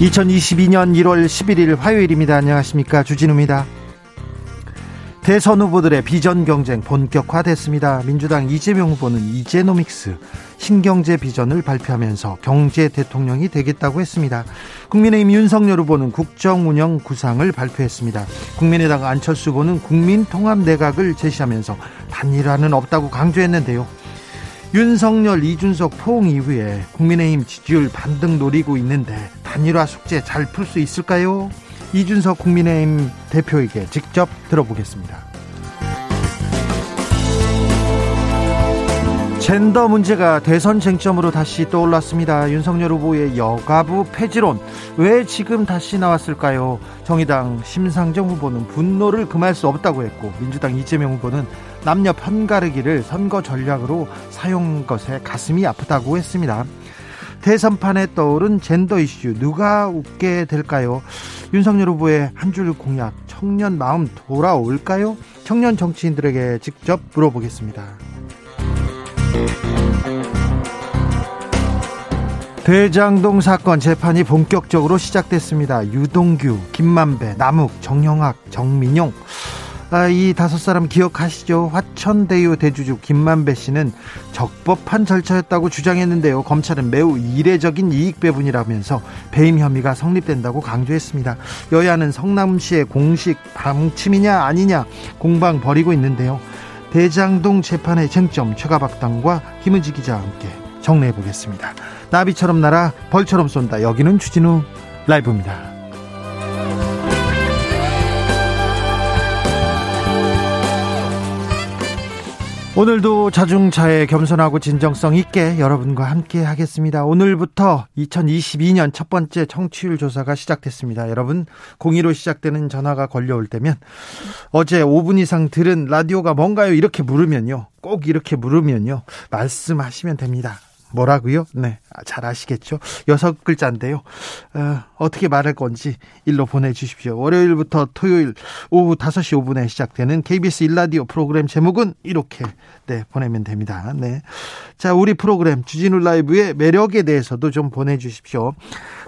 2022년 1월 11일 화요일입니다. 안녕하십니까. 주진우입니다. 대선 후보들의 비전 경쟁 본격화됐습니다. 민주당 이재명 후보는 이제노믹스 신경제 비전을 발표하면서 경제 대통령이 되겠다고 했습니다. 국민의힘 윤석열 후보는 국정 운영 구상을 발표했습니다. 국민의당 안철수 후보는 국민 통합 내각을 제시하면서 단일화는 없다고 강조했는데요. 윤석열, 이준석 포옹 이후에 국민의힘 지지율 반등 노리고 있는데 단일화 숙제 잘 풀 수 있을까요? 이준석 국민의힘 대표에게 직접 들어보겠습니다. 젠더 문제가 대선 쟁점으로 다시 떠올랐습니다. 윤석열 후보의 여가부 폐지론 왜 지금 다시 나왔을까요? 정의당 심상정 후보는 분노를 금할 수 없다고 했고 민주당 이재명 후보는 남녀 편가르기를 선거 전략으로 사용 것에 가슴이 아프다고 했습니다. 대선판에 떠오른 젠더 이슈 누가 웃게 될까요? 윤석열 후보의 한 줄 공약 청년 마음 돌아올까요? 청년 정치인들에게 직접 물어보겠습니다. 대장동 사건 재판이 본격적으로 시작됐습니다. 유동규, 김만배, 남욱, 정영학, 정민용 아, 이 다섯 사람 기억하시죠? 화천대유 대주주 김만배 씨는 적법한 절차였다고 주장했는데요. 검찰은 매우 이례적인 이익 배분이라면서 배임 혐의가 성립된다고 강조했습니다. 여야는 성남시의 공식 방침이냐 아니냐 공방 벌이고 있는데요. 대장동 재판의 쟁점 최가박당과 김은지 기자와 함께 정리해 보겠습니다. 나비처럼 날아 벌처럼 쏜다. 여기는 추진우 라이브입니다. 오늘도 자중차에 겸손하고 진정성 있게 여러분과 함께 하겠습니다. 오늘부터 2022년 첫 번째 청취율 조사가 시작됐습니다. 여러분, 02로 시작되는 전화가 걸려올 때면 어제 5분 이상 들은 라디오가 뭔가요? 이렇게 물으면요. 꼭 이렇게 물으면요. 말씀하시면 됩니다. 뭐라고요? 네, 아, 잘 아시겠죠? 여섯 글자인데요. 어, 떻게 말할 건지 일로 보내주십시오. 월요일부터 토요일 오후 5시 5분에 시작되는 KBS 일라디오 프로그램 제목은 이렇게 네 보내면 됩니다. 네, 자 우리 프로그램 주진우 라이브의 매력에 대해서도 좀 보내주십시오.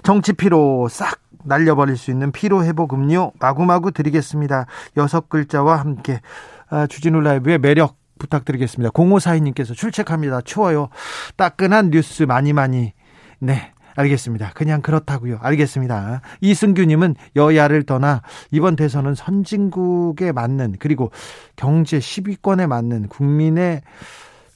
정치 피로 싹 날려버릴 수 있는 피로 회복 음료 마구마구 드리겠습니다. 여섯 글자와 함께 아, 주진우 라이브의 매력 부탁드리겠습니다. 0542님께서 출첵합니다. 추워요. 따끈한 뉴스 많이 많이. 네. 알겠습니다. 그냥 그렇다고요. 알겠습니다. 이승규님은 여야를 떠나 이번 대선은 선진국에 맞는 그리고 경제 10위권에 맞는 국민의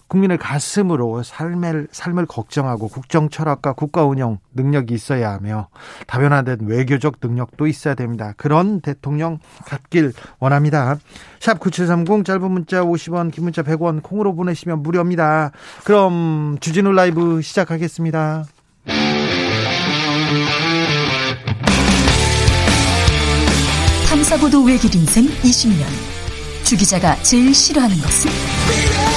국민을 가슴으로 삶을, 삶을 걱정하고 국정 철학과 국가 운영 능력이 있어야 하며 다변화된 외교적 능력도 있어야 됩니다. 그런 대통령 갖길 원합니다. 샵 9730 짧은 문자 50원 긴 문자 100원 콩으로 보내시면 무료입니다. 그럼 주진우 라이브 시작하겠습니다. 탐사보도 외길 인생 20년 주 기자가 제일 싫어하는 것은?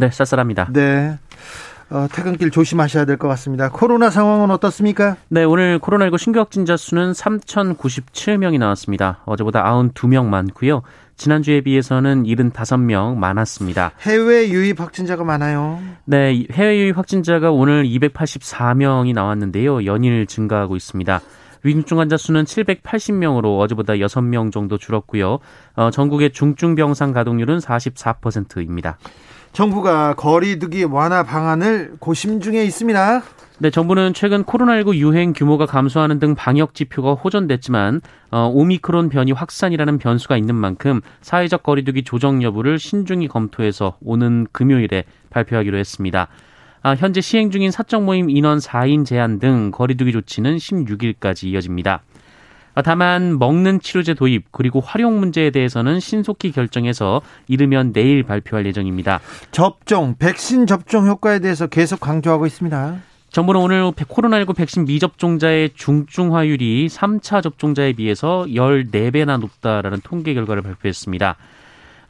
네, 쌀쌀합니다. 네. 어, 퇴근길 조심하셔야 될 것 같습니다. 코로나 상황은 어떻습니까? 네, 오늘 코로나19 신규 확진자 수는 3,097명이 나왔습니다. 어제보다 92명 많고요. 지난주에 비해서는 75명 많았습니다. 해외 유입 확진자가 많아요. 네, 해외 유입 확진자가 오늘 284명이 나왔는데요. 연일 증가하고 있습니다. 위중증 환자 수는 780명으로 어제보다 6명 정도 줄었고요. 어, 전국의 중증 병상 가동률은 44%입니다. 정부가 거리두기 완화 방안을 고심 중에 있습니다. 네, 정부는 최근 코로나19 유행 규모가 감소하는 등 방역 지표가 호전됐지만 어, 오미크론 변이 확산이라는 변수가 있는 만큼 사회적 거리두기 조정 여부를 신중히 검토해서 오는 금요일에 발표하기로 했습니다. 아, 현재 시행 중인 사적 모임 인원 4인 제한 등 거리두기 조치는 16일까지 이어집니다. 아, 다만 먹는 치료제 도입 그리고 활용 문제에 대해서는 신속히 결정해서 이르면 내일 발표할 예정입니다. 접종, 백신 접종 효과에 대해서 계속 강조하고 있습니다. 정부는 오늘 코로나19 백신 미접종자의 중증화율이 3차 접종자에 비해서 14배나 높다라는 통계 결과를 발표했습니다.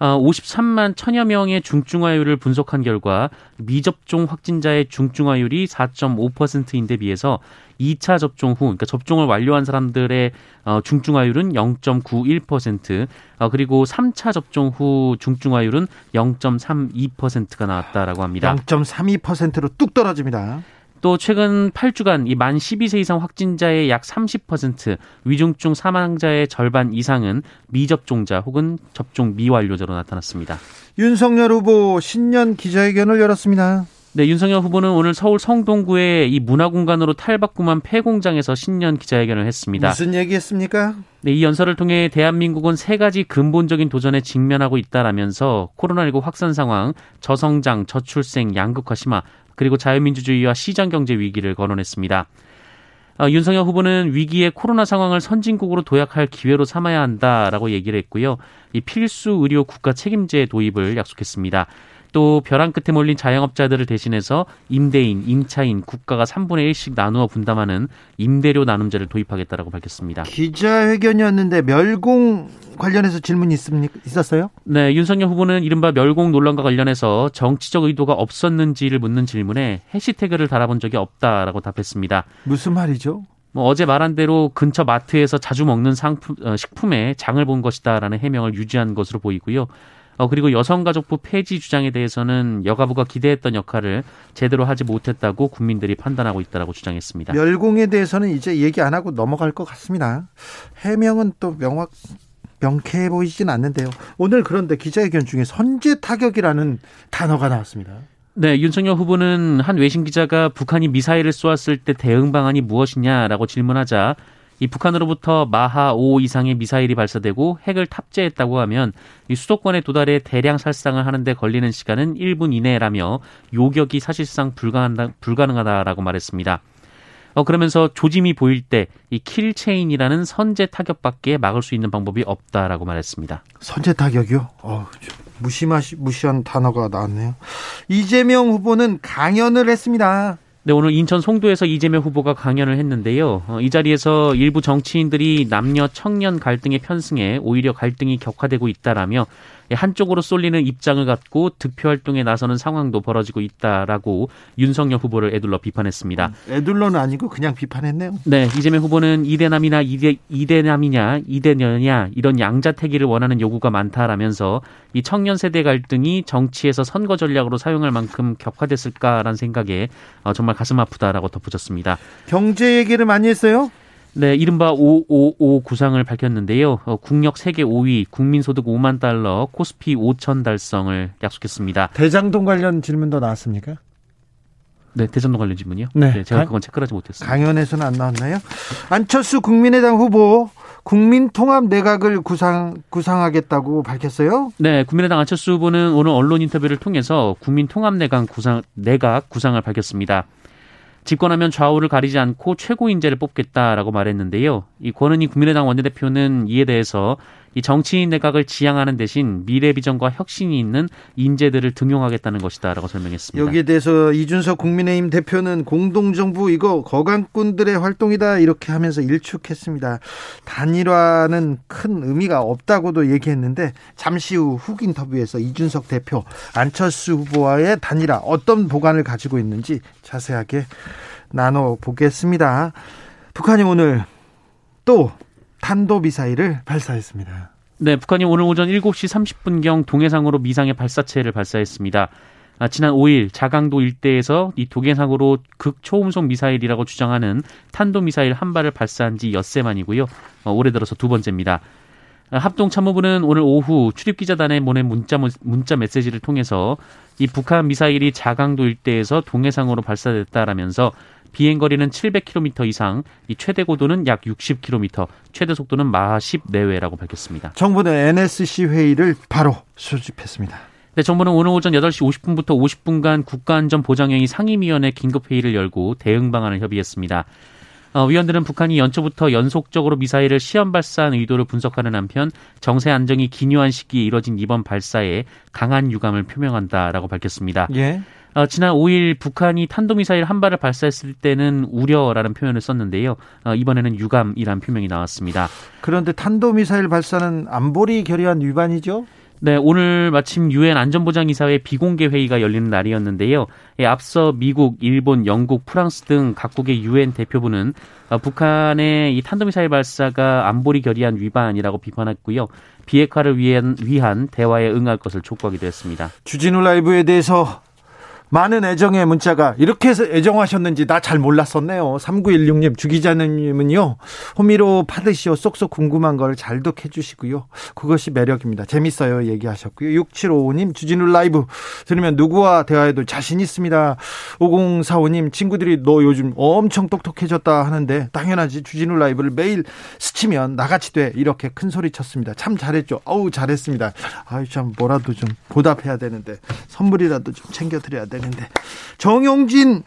53만 어, 천여 명의 중증화율을 분석한 결과 미접종 확진자의 중증화율이 4.5%인데 비해서 2차 접종 후, 그러니까 접종을 완료한 사람들의 어, 중증화율은 0.91%, 어, 그리고 3차 접종 후 중증화율은 0.32%가 나왔다라고 합니다. 0.32%로 뚝 떨어집니다. 또 최근 8주간 이 만 12세 이상 확진자의 약 30%, 위중증 사망자의 절반 이상은 미접종자 혹은 접종 미완료자로 나타났습니다. 윤석열 후보 신년 기자회견을 열었습니다. 네, 윤석열 후보는 오늘 서울 성동구의 이 문화공간으로 탈바꿈한 폐공장에서 신년 기자회견을 했습니다. 무슨 얘기했습니까? 네, 이 연설을 통해 대한민국은 세 가지 근본적인 도전에 직면하고 있다라면서 코로나19 확산 상황, 저성장, 저출생, 양극화 심화, 그리고 자유민주주의와 시장경제 위기를 거론했습니다. 어, 윤석열 후보는 위기의 코로나 상황을 선진국으로 도약할 기회로 삼아야 한다라고 얘기를 했고요. 이 필수 의료 국가 책임제 도입을 약속했습니다. 또 벼랑 끝에 몰린 자영업자들을 대신해서 임대인, 임차인, 국가가 3분의 1씩 나누어 분담하는 임대료 나눔제를 도입하겠다라고 밝혔습니다. 기자회견이었는데 멸공 관련해서 질문이 있습니까? 있었어요? 네, 윤석열 후보는 이른바 멸공 논란과 관련해서 정치적 의도가 없었는지를 묻는 질문에 해시태그를 달아본 적이 없다라고 답했습니다. 무슨 말이죠? 뭐 어제 말한 대로 근처 마트에서 자주 먹는 상품, 어, 식품에 장을 본 것이다라는 해명을 유지한 것으로 보이고요. 어, 그리고 여성가족부 폐지 주장에 대해서는 여가부가 기대했던 역할을 제대로 하지 못했다고 국민들이 판단하고 있다라고 주장했습니다. 멸공에 대해서는 이제 얘기 안 하고 넘어갈 것 같습니다. 해명은 또 명확 명쾌해 보이진 않는데요. 오늘 그런데 기자회견 중에 선제 타격이라는 단어가 나왔습니다. 네, 윤석열 후보는 한 외신 기자가 북한이 미사일을 쏘았을 때 대응 방안이 무엇이냐라고 질문하자 이 북한으로부터 마하 5 이상의 미사일이 발사되고 핵을 탑재했다고 하면 이 수도권에 도달해 대량 살상을 하는데 걸리는 시간은 1분 이내라며 요격이 사실상 불가능하다, 불가능하다라고 말했습니다. 어, 그러면서 조짐이 보일 때 이 킬체인이라는 선제 타격밖에 막을 수 있는 방법이 없다라고 말했습니다. 선제 타격이요? 어, 무시무시, 무시한 단어가 나왔네요. 이재명 후보는 강연을 했습니다. 네, 오늘 인천 송도에서 이재명 후보가 강연을 했는데요. 어, 이 자리에서 일부 정치인들이 남녀 청년 갈등에 편승해 오히려 갈등이 격화되고 있다라며 예, 한쪽으로 쏠리는 입장을 갖고 득표 활동에 나서는 상황도 벌어지고 있다라고 윤석열 후보를 애둘러 비판했습니다. 음, 애둘러는 아니고 그냥 비판했네요. 네, 이재명 후보는 이대남이나 이대 이대남이냐 이대녀냐 이런 양자택일을 원하는 요구가 많다라면서 이 청년 세대 갈등이 정치에서 선거 전략으로 사용할 만큼 격화됐을까라는 생각에 어, 정말 가슴 아프다라고 덧붙였습니다. 경제 얘기를 많이 했어요? 네, 이른바 555 구상을 밝혔는데요. 어, 국력 세계 5위, 국민소득 5만 달러, 코스피 5천 달성을 약속했습니다. 대장동 관련 질문도 나왔습니까? 네, 대장동 관련 질문이요? 네. 네 제가 그건 체크하지 못했습니다. 강연에서는 안 나왔나요? 안철수 국민의당 후보 국민통합 내각을 구상 구상하겠다고 밝혔어요? 네, 국민의당 안철수 후보는 오늘 언론 인터뷰를 통해서 국민통합 내각 구상 내각 구상을 밝혔습니다. 집권하면 좌우를 가리지 않고 최고 인재를 뽑겠다라고 말했는데요. 이 권은희 국민의당 원내대표는 이에 대해서 이 정치인 내각을 지향하는 대신 미래 비전과 혁신이 있는 인재들을 등용하겠다는 것이다라고 설명했습니다. 여기에 대해서 이준석 국민의힘 대표는 공동정부 이거 거강꾼들의 활동이다 이렇게 하면서 일축했습니다. 단일화는 큰 의미가 없다고도 얘기했는데 잠시 후 훅 인터뷰에서 이준석 대표 안철수 후보와의 단일화 어떤 보관을 가지고 있는지 자세하게 나눠 보겠습니다. 북한이 오늘 또 탄도 미사일을 발사했습니다. 네, 북한이 오늘 오전 7시 30분경 동해상으로 미상의 발사체를 발사했습니다. 아, 지난 5일 자강도 일대에서 이 도계상으로 극초음속 미사일이라고 주장하는 탄도미사일 한 발을 발사한 지 엿새 만이고요. 어, 올해 들어서 두 번째입니다. 아, 합동참모부는 오늘 오후 출입기자단에 보낸 문자, 문자 메시지를 통해서 이 북한 미사일이 자강도 일대에서 동해상으로 발사됐다라면서 비행 거리는 700km 이상, 이 최대 고도는 약 60km, 최대 속도는 마하 10 내외라고 밝혔습니다. 정부는 NSC 회의를 바로 수집했습니다. 네, 정부는 오늘 오전 8시 50분부터 50분간 국가안전보장회의 상임위원회 긴급회의를 열고 대응 방안을 협의했습니다. 어, 위원들은 북한이 연초부터 연속적으로 미사일을 시험 발사한 의도를 분석하는 한편 정세 안정이 기묘한 시기에 이뤄진 이번 발사에 강한 유감을 표명한다라고 밝혔습니다. 예. 어, 지난 5일 북한이 탄도미사일 한 발을 발사했을 때는 우려라는 표현을 썼는데요. 어, 이번에는 유감이란 표명이 나왔습니다. 그런데 탄도미사일 발사는 안보리 결의안 위반이죠? 네, 오늘 마침 유엔 안전보장이사회 비공개 회의가 열리는 날이었는데요. 예, 앞서 미국, 일본, 영국, 프랑스 등 각국의 유엔 대표부는 어, 북한의 이 탄도미사일 발사가 안보리 결의안 위반이라고 비판했고요. 비핵화를 위한, 위한 대화에 응할 것을 촉구하기도 했습니다. 주진우 라이브에 대해서 많은 애정의 문자가 이렇게 해서 애정하셨는지 나 잘 몰랐었네요. 3916님, 주기자님은요, 호미로 파드시오 쏙쏙 궁금한 걸 잘도 해주시고요. 그것이 매력입니다. 재밌어요. 얘기하셨고요. 6755님, 주진우 라이브 들으면 누구와 대화해도 자신 있습니다. 5045님, 친구들이 너 요즘 엄청 똑똑해졌다 하는데, 당연하지. 주진우 라이브를 매일 스치면 나같이 돼. 이렇게 큰 소리 쳤습니다. 참 잘했죠. 어우, 잘했습니다. 아유, 참, 뭐라도 좀 보답해야 되는데, 선물이라도 좀 챙겨드려야 돼. 되는데 정용진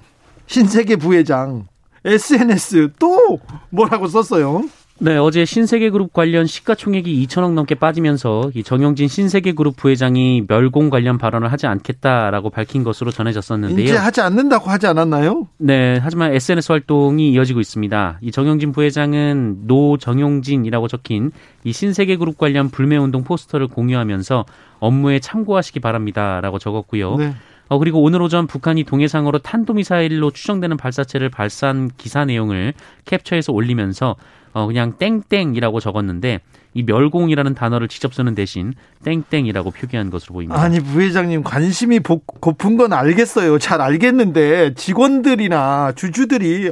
신세계 부회장 SNS 또 뭐라고 썼어요? 네, 어제 신세계그룹 관련 시가총액이 2천억 넘게 빠지면서 이 정영진 신세계그룹 부회장이 멸공 관련 발언을 하지 않겠다라고 밝힌 것으로 전해졌었는데요. 이제 하지 않는다고 하지 않았나요? 네, 하지만 SNS 활동이 이어지고 있습니다. 이 정영진 부회장은 노 정용진이라고 적힌 이 신세계그룹 관련 불매운동 포스터를 공유하면서 업무에 참고하시기 바랍니다라고 적었고요. 네. 어, 그리고 오늘 오전 북한이 동해상으로 탄도미사일로 추정되는 발사체를 발사한 기사 내용을 캡처해서 올리면서 어, 그냥 땡땡이라고 적었는데 이 멸공이라는 단어를 직접 쓰는 대신 땡땡이라고 표기한 것으로 보입니다. 아니 부회장님 관심이 고픈 건 알겠어요. 잘 알겠는데 직원들이나 주주들이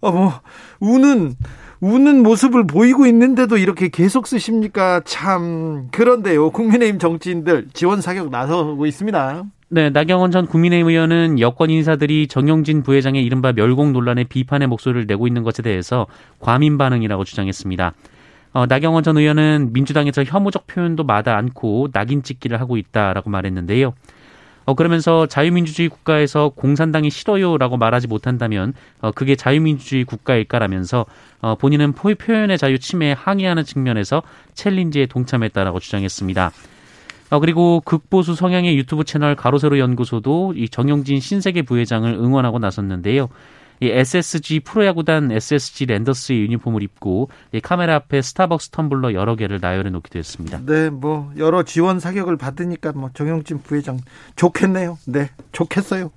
어뭐 우는 우는 모습을 보이고 있는데도 이렇게 계속 쓰십니까? 참 그런데요. 국민의힘 정치인들 지원 사격 나서고 있습니다. 네, 나경원 전 국민의힘 의원은 여권 인사들이 정용진 부회장의 이른바 멸공 논란에 비판의 목소리를 내고 있는 것에 대해서 과민 반응이라고 주장했습니다. 어, 나경원 전 의원은 민주당에서 혐오적 표현도 마다 않고 낙인 찍기를 하고 있다라고 말했는데요. 어, 그러면서 자유민주주의 국가에서 공산당이 싫어요라고 말하지 못한다면 어, 그게 자유민주주의 국가일까라면서 어, 본인은 표현의 자유 침해에 항의하는 측면에서 챌린지에 동참했다라고 주장했습니다. 어, 그리고 극보수 성향의 유튜브 채널 가로세로 연구소도 이 정용진 신세계 부회장을 응원하고 나섰는데요. 이 SSG 프로야구단 SSG 랜더스의 유니폼을 입고 이 카메라 앞에 스타벅스 텀블러 여러 개를 나열해 놓기도 했습니다. 네, 뭐 여러 지원 사격을 받으니까 뭐 정용진 부회장 좋겠네요. 네, 좋겠어요.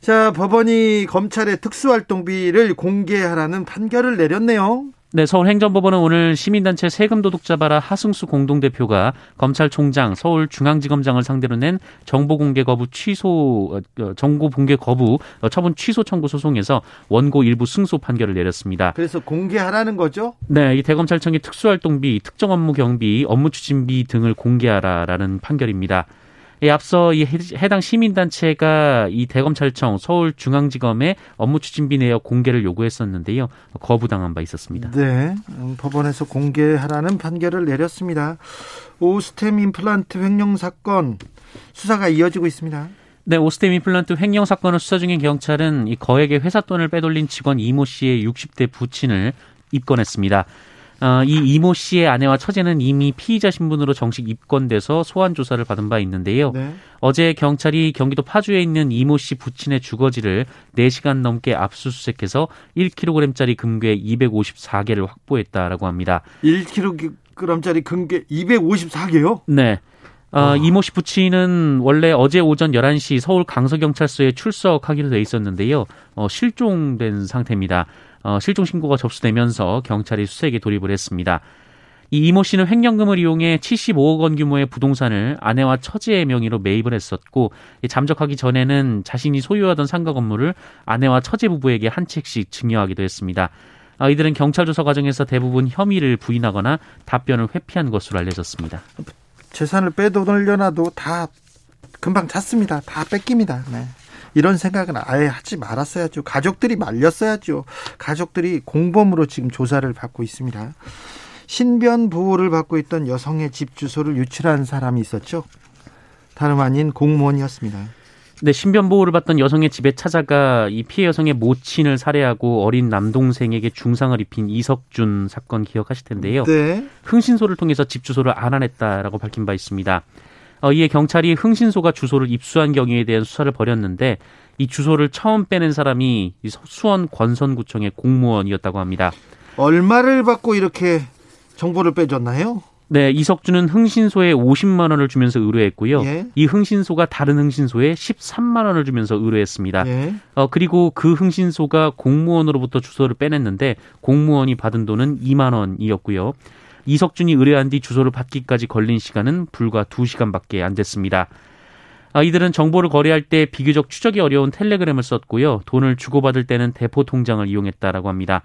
자, 법원이 검찰의 특수활동비를 공개하라는 판결을 내렸네요. 네, 서울행정법원은 오늘 시민단체 세금 도둑 잡아라 하승수 공동대표가 검찰총장, 서울중앙지검장을 상대로 낸 정보 공개 거부 취소 어, 정보 공개 거부 어, 처분 취소 청구 소송에서 원고 일부 승소 판결을 내렸습니다. 그래서 공개하라는 거죠? 네, 이 대검찰청이 특수활동비, 특정 업무 경비, 업무 추진비 등을 공개하라라는 판결입니다. 예, 앞서 이 해당 시민단체가 이 대검찰청 서울중앙지검의 업무 추진비 내역 공개를 요구했었는데요. 거부당한 바 있었습니다. 네. 음, 법원에서 공개하라는 판결을 내렸습니다. 오스템 임플란트 횡령 사건 수사가 이어지고 있습니다. 네, 오스템 임플란트 횡령 사건을 수사 중인 경찰은 이 거액의 회사 돈을 빼돌린 직원 이모 씨의 60대 부친을 입건했습니다. 어, 이 이모 씨의 아내와 처제는 이미 피의자 신분으로 정식 입건돼서 소환 조사를 받은 바 있는데요. 네. 어제 경찰이 경기도 파주에 있는 이모 씨 부친의 주거지를 4시간 넘게 압수수색해서 1kg짜리 금괴 254개를 확보했다라고 합니다. 1kg짜리 금괴 254개요? 네. 어, 이모 씨 부친은 원래 어제 오전 11시 서울 강서경찰서에 출석하기로 돼 있었는데요. 어, 실종된 상태입니다. 어, 실종 신고가 접수되면서 경찰이 수색에 돌입을 했습니다. 이 이모 씨는 횡령금을 이용해 75억 원 규모의 부동산을 아내와 처제의 명의로 매입을 했었고 잠적하기 전에는 자신이 소유하던 상가 건물을 아내와 처제 부부에게 한 채씩 증여하기도 했습니다. 아, 이들은 경찰 조사 과정에서 대부분 혐의를 부인하거나 답변을 회피한 것으로 알려졌습니다. 재산을 빼돌려놔도 다 금방 찾습니다. 다 뺏깁니다. 네. 이런 생각은 아예 하지 말았어야죠. 가족들이 말렸어야죠. 가족들이 공범으로 지금 조사를 받고 있습니다. 신변 보호를 받고 있던 여성의 집 주소를 유출한 사람이 있었죠. 다름 아닌 공무원이었습니다. 네, 신변 보호를 받던 여성의 집에 찾아가 이 피해 여성의 모친을 살해하고 어린 남동생에게 중상을 입힌 이석준 사건 기억하실 텐데요. 네. 흥신소를 통해서 집 주소를 알아냈다라고 밝힌 바 있습니다. 어, 이에 경찰이 흥신소가 주소를 입수한 경위에 대한 수사를 벌였는데 이 주소를 처음 빼낸 사람이 수원 권선구청의 공무원이었다고 합니다. 얼마를 받고 이렇게 정보를 빼줬나요? 네, 이석준은 흥신소에 50만 원을 주면서 의뢰했고요. 예. 이 흥신소가 다른 흥신소에 13만 원을 주면서 의뢰했습니다. 예. 어, 그리고 그 흥신소가 공무원으로부터 주소를 빼냈는데 공무원이 받은 돈은 2만 원이었고요. 이석준이 의뢰한 뒤 주소를 받기까지 걸린 시간은 불과 2시간밖에 안 됐습니다. 아, 이들은 정보를 거래할 때 비교적 추적이 어려운 텔레그램을 썼고요. 돈을 주고받을 때는 대포 통장을 이용했다라고 합니다.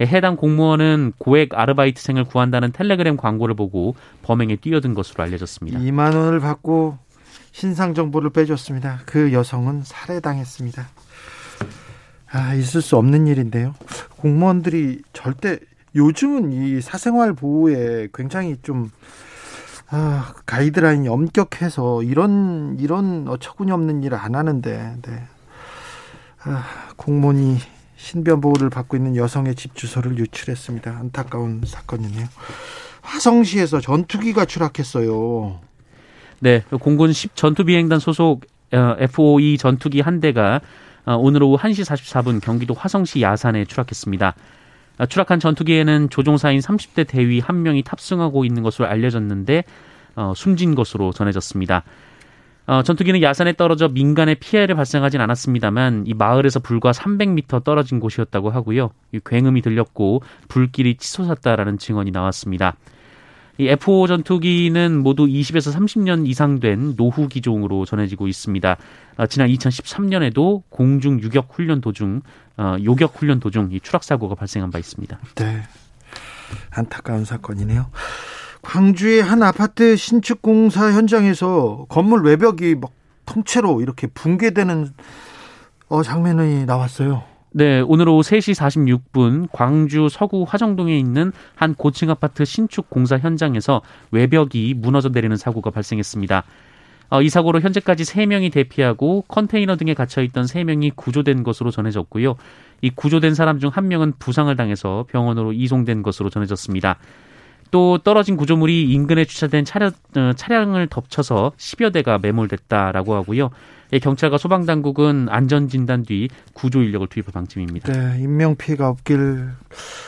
해당 공무원은 고액 아르바이트생을 구한다는 텔레그램 광고를 보고 범행에 뛰어든 것으로 알려졌습니다. 2만 원을 받고 신상 정보를 빼줬습니다. 그 여성은 살해당했습니다. 아, 있을 수 없는 일인데요. 공무원들이 절대 요즘은 이 사생활 보호에 굉장히 좀 아, 가이드라인이 엄격해서 이런 이런 어처구니 없는 일을 안 하는데 네. 아, 공무원이 신변 보호를 받고 있는 여성의 집 주소를 유출했습니다. 안타까운 사건이네요. 화성시에서 전투기가 추락했어요. 네, 공군 10 전투비행단 소속 FOE 전투기 한 대가 어, 오늘 오후 1시 44분 경기도 화성시 야산에 추락했습니다. 아, 추락한 전투기에는 조종사인 30대 대위 한 명이 탑승하고 있는 것으로 알려졌는데 어, 숨진 것으로 전해졌습니다. 어, 전투기는 야산에 떨어져 민간에 피해를 발생하진 않았습니다만 이 마을에서 불과 300m 떨어진 곳이었다고 하고요. 이 굉음이 들렸고 불길이 치솟았다라는 증언이 나왔습니다. 이 F5 전투기는 모두 20에서 30년 이상 된 노후 기종으로 전해지고 있습니다. 어, 지난 2013년에도 공중 유격 훈련 도중 어, 요격 훈련 도중 이 추락 사고가 발생한 바 있습니다. 네. 안타까운 사건이네요. 광주의 한 아파트 신축 공사 현장에서 건물 외벽이 막 통째로 이렇게 붕괴되는 어, 장면이 나왔어요. 네, 오늘 오후 3시 46분 광주 서구 화정동에 있는 한 고층 아파트 신축 공사 현장에서 외벽이 무너져 내리는 사고가 발생했습니다. 어, 이 사고로 현재까지 3명이 대피하고 컨테이너 등에 갇혀 있던 3명이 구조된 것으로 전해졌고요. 이 구조된 사람 중 한 명은 부상을 당해서 병원으로 이송된 것으로 전해졌습니다. 또 떨어진 구조물이 인근에 주차된 차량, 어, 차량을 덮쳐서 10여 대가 매몰됐다라고 하고요. 예, 경찰과 소방당국은 안전진단 뒤 구조 인력을 투입할 방침입니다. 네, 인명 피해가 없길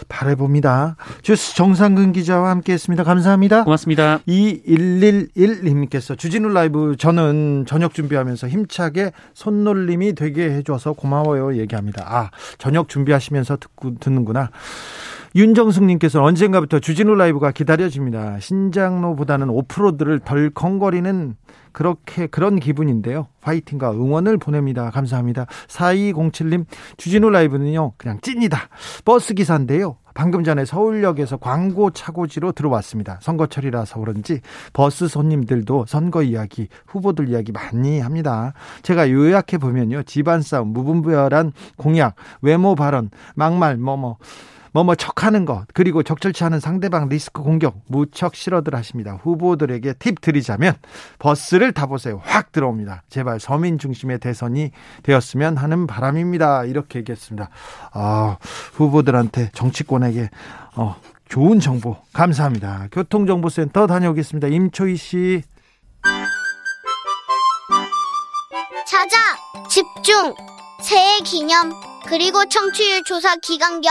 바래봅니다. 주스 정상근 기자와 함께했습니다. 감사합니다. 고맙습니다. 2111님께서 주진우 라이브 저는 저녁 준비하면서 힘차게 손놀림이 되게 해줘서 고마워요 얘기합니다. 아 저녁 준비하시면서 듣고 듣는구나. 윤정숙님께서 언젠가부터 주진우 라이브가 기다려집니다. 신작로보다는 오프로드를 덜컹거리는 그렇게 그런 기분인데요. 파이팅과 응원을 보냅니다. 감사합니다. 4207님 주진우 라이브는요. 그냥 찐이다. 버스 기사인데요. 방금 전에 서울역에서 광고 차고지로 들어왔습니다. 선거철이라서 그런지 버스 손님들도 선거 이야기, 후보들 이야기 많이 합니다. 제가 요약해 보면요. 집안 싸움, 무분별한 공약, 외모 발언, 막말, 뭐뭐 뭐뭐 척하는 것 그리고 적절치 않은 상대방 리스크 공격 무척 싫어들 하십니다. 후보들에게 팁 드리자면 버스를 타보세요. 확 들어옵니다. 제발 서민 중심의 대선이 되었으면 하는 바람입니다. 이렇게 얘기했습니다. 아, 후보들한테 정치권에게 어, 좋은 정보 감사합니다. 교통정보센터 다녀오겠습니다. 임초희 씨. 찾아 집중 새해 기념 그리고 청취율 조사 기간 겸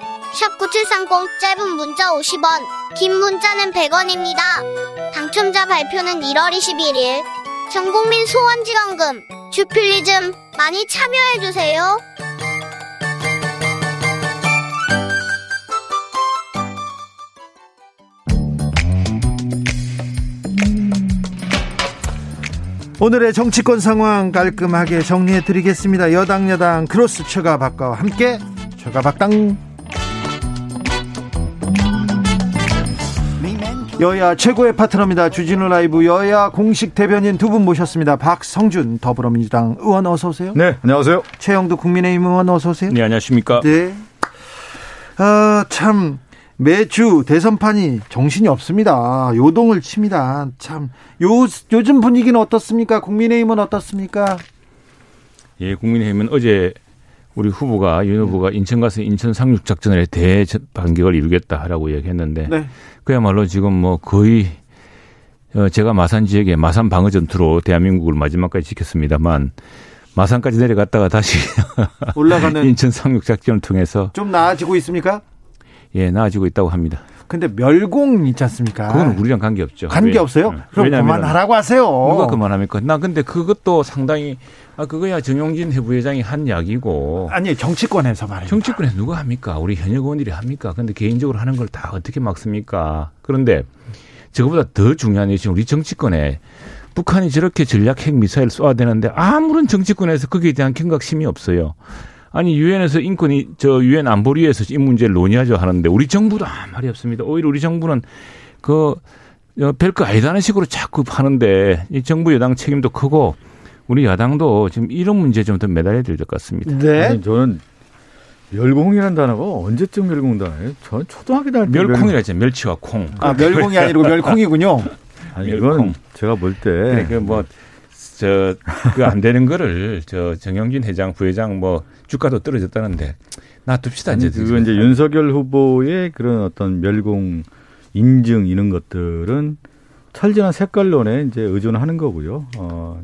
샵9730 짧은 문자 50원, 긴 문자는 100원입니다. 당첨자 발표는 1월 21일. 전국민 소원지원금, 주필리즘 많이 참여해주세요. 오늘의 정치권 상황 깔끔하게 정리해 드리겠습니다. 여당 야당 크로스 최가박과 함께 최가박당 여야 최고의 파트너입니다. 주진우 라이브 여야 공식 대변인 두 분 모셨습니다. 박성준 더불어민주당 의원 어서 오세요. 네, 안녕하세요. 최형두 국민의힘 의원 어서 오세요. 네, 안녕하십니까. 네. 아, 참 매주 대선판이 정신이 없습니다. 요동을 칩니다. 참 요, 요즘 분위기는 어떻습니까? 국민의힘은 어떻습니까? 예, 국민의힘은 어제 우리 후보가 윤 후보가 인천 가서 인천 상륙 작전에 대반격을 이루겠다라고 얘기했는데 네. 그야말로 지금 뭐 거의 어, 제가 마산 지역에 마산 방어 전투로 대한민국을 마지막까지 지켰습니다만 마산까지 내려갔다가 다시 올라가는 인천 상륙 작전을 통해서 좀 나아지고 있습니까? 예, 나아지고 있다고 합니다. 근데 멸공 있지 않습니까? 그건 우리랑 관계 없죠. 관계 없어요? 그럼 그만하라고 하세요. 누가 그만합니까? 나 근데 그것도 상당히 아 그거야 정용진 부회장이 한 이야기고 아니 정치권에서 말이에요. 정치권에서 누가 합니까? 우리 현역 의원들이 합니까? 근데 개인적으로 하는 걸 다 어떻게 막습니까? 그런데 저거보다 더 중요한 것이 우리 정치권에 북한이 저렇게 전략 핵 미사일 쏘아 되는데 아무런 정치권에서 거기에 대한 경각심이 없어요. 아니 유엔에서 인권이 저 유엔 안보리에서 이 문제를 논의하죠 하는데 우리 정부도 아무 말이 없습니다. 오히려 우리 정부는 그 어, 별거 아니다는 식으로 자꾸 하는데 이 정부 여당 책임도 크고 우리 야당도 지금 이런 문제 좀 더 매달려야 될 것 같습니다. 네. 아니, 저는 멸공이라는 단어가 언제쯤 멸공 단어예요? 저는 초등학교 다닐 때 멸콩이라 했죠. 멸치와 콩. 아 멸공이 아니고 멸콩이군요. 아니 이건 제가 볼때 네, 뭐 저 그 안 되는 거를 저 정영진 회장 부회장 뭐 주가도 떨어졌다는데 놔둡시다 이제 그 이제 윤석열 후보의 그런 어떤 멸공 인증 이런 것들은 철저한 색깔론에 이제 의존하는 거고요. 어,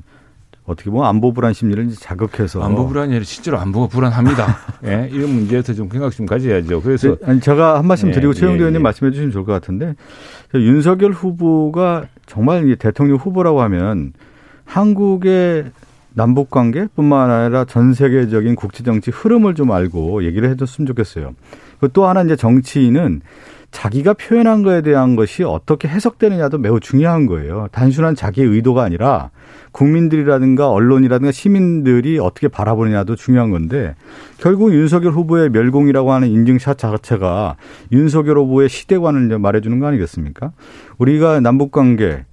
어떻게 보면 안보 불안 심리를 자극해서 안보 불안이 아니라 실제로 안보가 불안합니다. 예, 이런 문제에서 좀 생각 좀 가져야죠. 그래서 네, 아니 제가 한 말씀 예, 드리고 예, 최영도 의원님 예. 말씀해 주시면 좋을 것 같은데 윤석열 후보가 정말 대통령 후보라고 하면 한국의 남북 관계뿐만 아니라 전 세계적인 국제 정치 흐름을 좀 알고 얘기를 해줬으면 좋겠어요. 또 하나 이제 정치인은 자기가 표현한 거에 대한 것이 어떻게 해석되느냐도 매우 중요한 거예요. 단순한 자기의 의도가 아니라 국민들이라든가 언론이라든가 시민들이 어떻게 바라보느냐도 중요한 건데 결국 윤석열 후보의 멸공이라고 하는 인증샷 자체가 윤석열 후보의 시대관을 말해주는 거 아니겠습니까? 우리가 남북 관계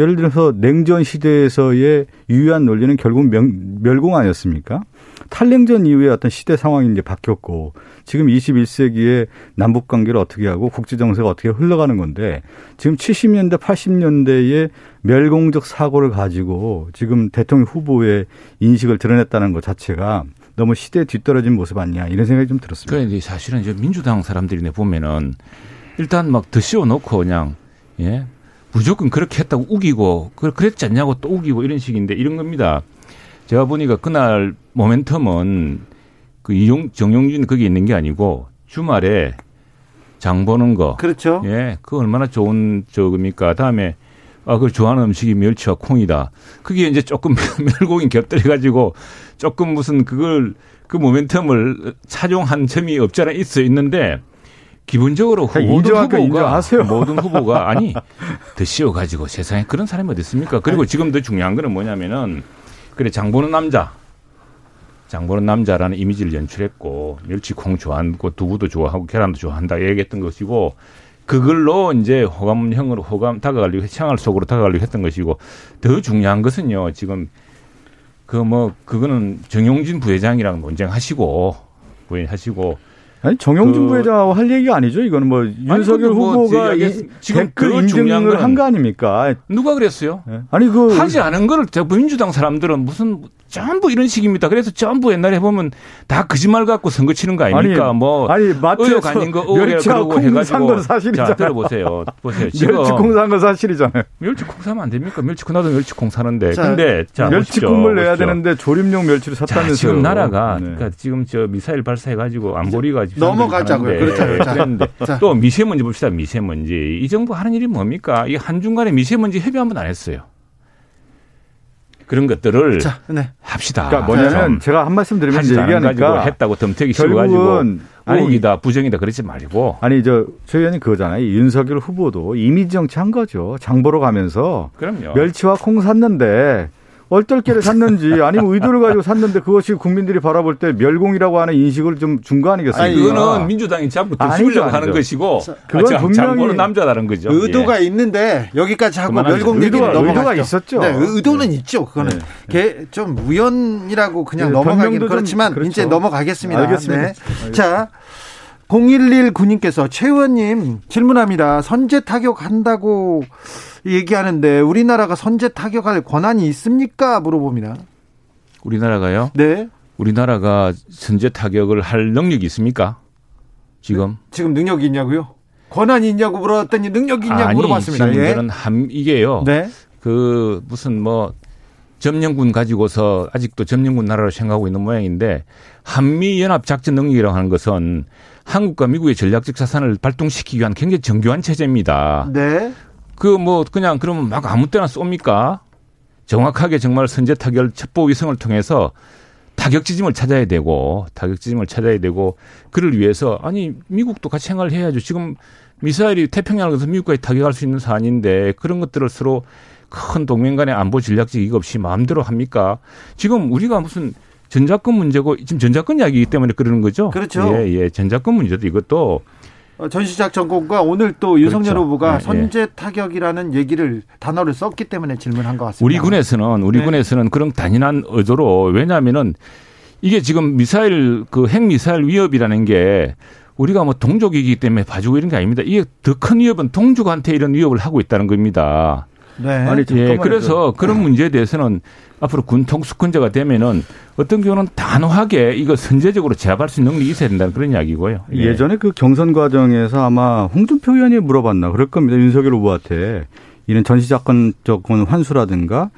예를 들어서 냉전 시대에서의 유효한 논리는 결국 멸공 아니었습니까? 탈냉전 이후에 어떤 시대 상황이 이제 바뀌었고 지금 21세기에 남북 관계를 어떻게 하고 국제 정세가 어떻게 흘러가는 건데 지금 70년대 80년대에 멸공적 사고를 가지고 지금 대통령 후보의 인식을 드러냈다는 것 자체가 너무 시대에 뒤떨어진 모습 아니냐 이런 생각이 좀 들었습니다. 그런데 사실은 이제 민주당 사람들이 보면은 일단 막 드시워 놓고 그냥 예 무조건 그렇게 했다고 우기고 그랬지 않냐고 또 우기고 이런 식인데 이런 겁니다. 제가 보니까 그날 모멘텀은 그 이용 정용진 거기 있는 게 아니고 주말에 장 보는 거. 그렇죠. 예, 그 얼마나 좋은 저겁니까. 다음에 아, 그걸 좋아하는 음식이 멸치와 콩이다. 그게 이제 조금 멸공이 곁들여 가지고 조금 무슨 그걸 그 모멘텀을 차용한 점이 없지 않아 있어 있는데 기본적으로 모든 후보가 인정하세요. 모든 후보가 아니 드시오 가지고 세상에 그런 사람이 어디 있습니까? 그리고 지금 더 중요한 거는 뭐냐면은 그래 장 보는 남자 장 보는 남자라는 이미지를 연출했고 멸치콩 좋아하고 두부도 좋아하고 계란도 좋아한다 얘기했던 것이고 그걸로 이제 호감형으로 호감 다가가려고 향을 속으로 다가가려고 했던 것이고 더 중요한 것은요 지금 그 뭐 그거는 정용진 부회장이랑 논쟁하시고 부회하시고 아니 정영준 그, 부회장하고 할 얘기가 아니죠. 이거는 뭐 윤석열 뭐 후보가 이, 지금 댓글 인증을 한 거 아닙니까? 누가 그랬어요? 네. 아니 그 하지 않은 거를 민주당 사람들은 무슨 전부 이런 식입니다. 그래서 전부 옛날에 보면 다 거짓말 갖고 선거 치는 거 아닙니까? 아니, 뭐 아니, 마트에서 의혹 아닌 거 의혹이라고 멸치하고 그러고 콩 해가지고 산건 사실이잖아요. 자, 들어보세요. 보세요. 지금 멸치 콩 산건 사실이잖아요. 멸치 콩 사면 안 됩니까? 멸치 콩 나도 멸치 콩 사는데. 자, 근데 자, 멸치국물 내야 보십시오. 되는데 조림용 멸치를 자, 샀다면서요. 지금 나라가 네. 그러니까 지금 저 미사일 발사해 가지고 안보리가 지금 넘어가자고요. 사람들이 그렇죠. 가는데 자. 또 미세먼지 봅시다. 미세먼지 이 정부 하는 일이 뭡니까? 이 한중간에 미세먼지 협의 한 번 안 했어요. 그런 것들을 자, 네. 합시다. 그러니까 뭐냐면 좀. 제가 한 말씀 드리면 가지고 얘기하니까 했다고 덤태기 씌워가지고 아니 의혹이다 부정이다 그러지 말고 아니 저 최 의원님 그거잖아요. 이 윤석열 후보도 이미지 정치 한 거죠. 장 보러 가면서 그럼요. 멸치와 콩 샀는데 얼떨결에 샀는지 아니면 의도를 가지고 샀는데 그것이 국민들이 바라볼 때 멸공이라고 하는 인식을 좀 준 거 아니겠습니까? 아니, 그거는 민주당이 자꾸 드시려고 하는 것이고 아, 그건 아, 분명히 남자라는 거죠. 의도가 예. 있는데 여기까지 하고 멸공 얘기는 의도가, 의도가 있었죠. 네, 의도는 네. 있죠. 그거는 네. 좀 우연이라고 그냥 네, 넘어가긴 그렇지만 그렇죠. 이제 넘어가겠습니다. 알겠습니다. 네. 자, 011 군인께서 최 의원님 질문합니다. 선제 타격한다고 얘기하는데 우리나라가 선제 타격할 권한이 있습니까? 물어봅니다. 우리나라가요? 네. 우리나라가 선제 타격을 할 능력이 있습니까? 지금? 네. 지금 능력이 있냐고요? 권한이 있냐고 물어봤더니 능력이 있냐고 아니, 물어봤습니다. 지금 예. 함 이게요. 네. 그 무슨 뭐 점령군 가지고서 아직도 점령군 나라로 생각하고 있는 모양인데 한미 연합 작전 능력이라고 하는 것은 한국과 미국의 전략적 자산을 발동시키기 위한 굉장히 정교한 체제입니다. 네. 그 뭐 그냥 그러면 막 아무 때나 쏩니까? 정확하게 정말 선제 타결 첩보 위성을 통해서 타격 지점을 찾아야 되고 타격 지점을 찾아야 되고 그를 위해서 아니 미국도 같이 생각을 해야죠. 지금 미사일이 태평양을 건너서 미국까지 타격할 수 있는 사안인데 그런 것들을 서로 큰 동맹 간의 안보 전략적 이익 없이 마음대로 합니까? 지금 우리가 무슨 전자권 문제고 지금 전자권 이야기이기 때문에 그러는 거죠. 그렇죠. 예, 예. 전자권 문제도 이것도 어, 전시작 전공과 오늘 또 윤석열 그렇죠. 후보가 네, 예. 선제 타격이라는 얘기를 단어를 썼기 때문에 질문한 것 같습니다. 우리 군에서는 우리 네. 군에서는 그런 단연한 의도로 왜냐하면은 이게 지금 미사일 그 핵 미사일 위협이라는 게 우리가 뭐 동족이기 때문에 봐주고 이런 게 아닙니다. 이게 더 큰 위협은 동족한테 이런 위협을 하고 있다는 겁니다. 네. 아니, 예. 그래서 그런 문제에 대해서는 앞으로 군 통수권자가 되면은 어떤 경우는 단호하게 이거 선제적으로 제압할 수 있는 능력이 있어야 된다는 그런 이야기고요. 예. 예전에 그 경선 과정에서 아마 홍준표 의원이 물어봤나 그럴 겁니다. 윤석열 후보한테 이런 전시작권 조건 환수라든가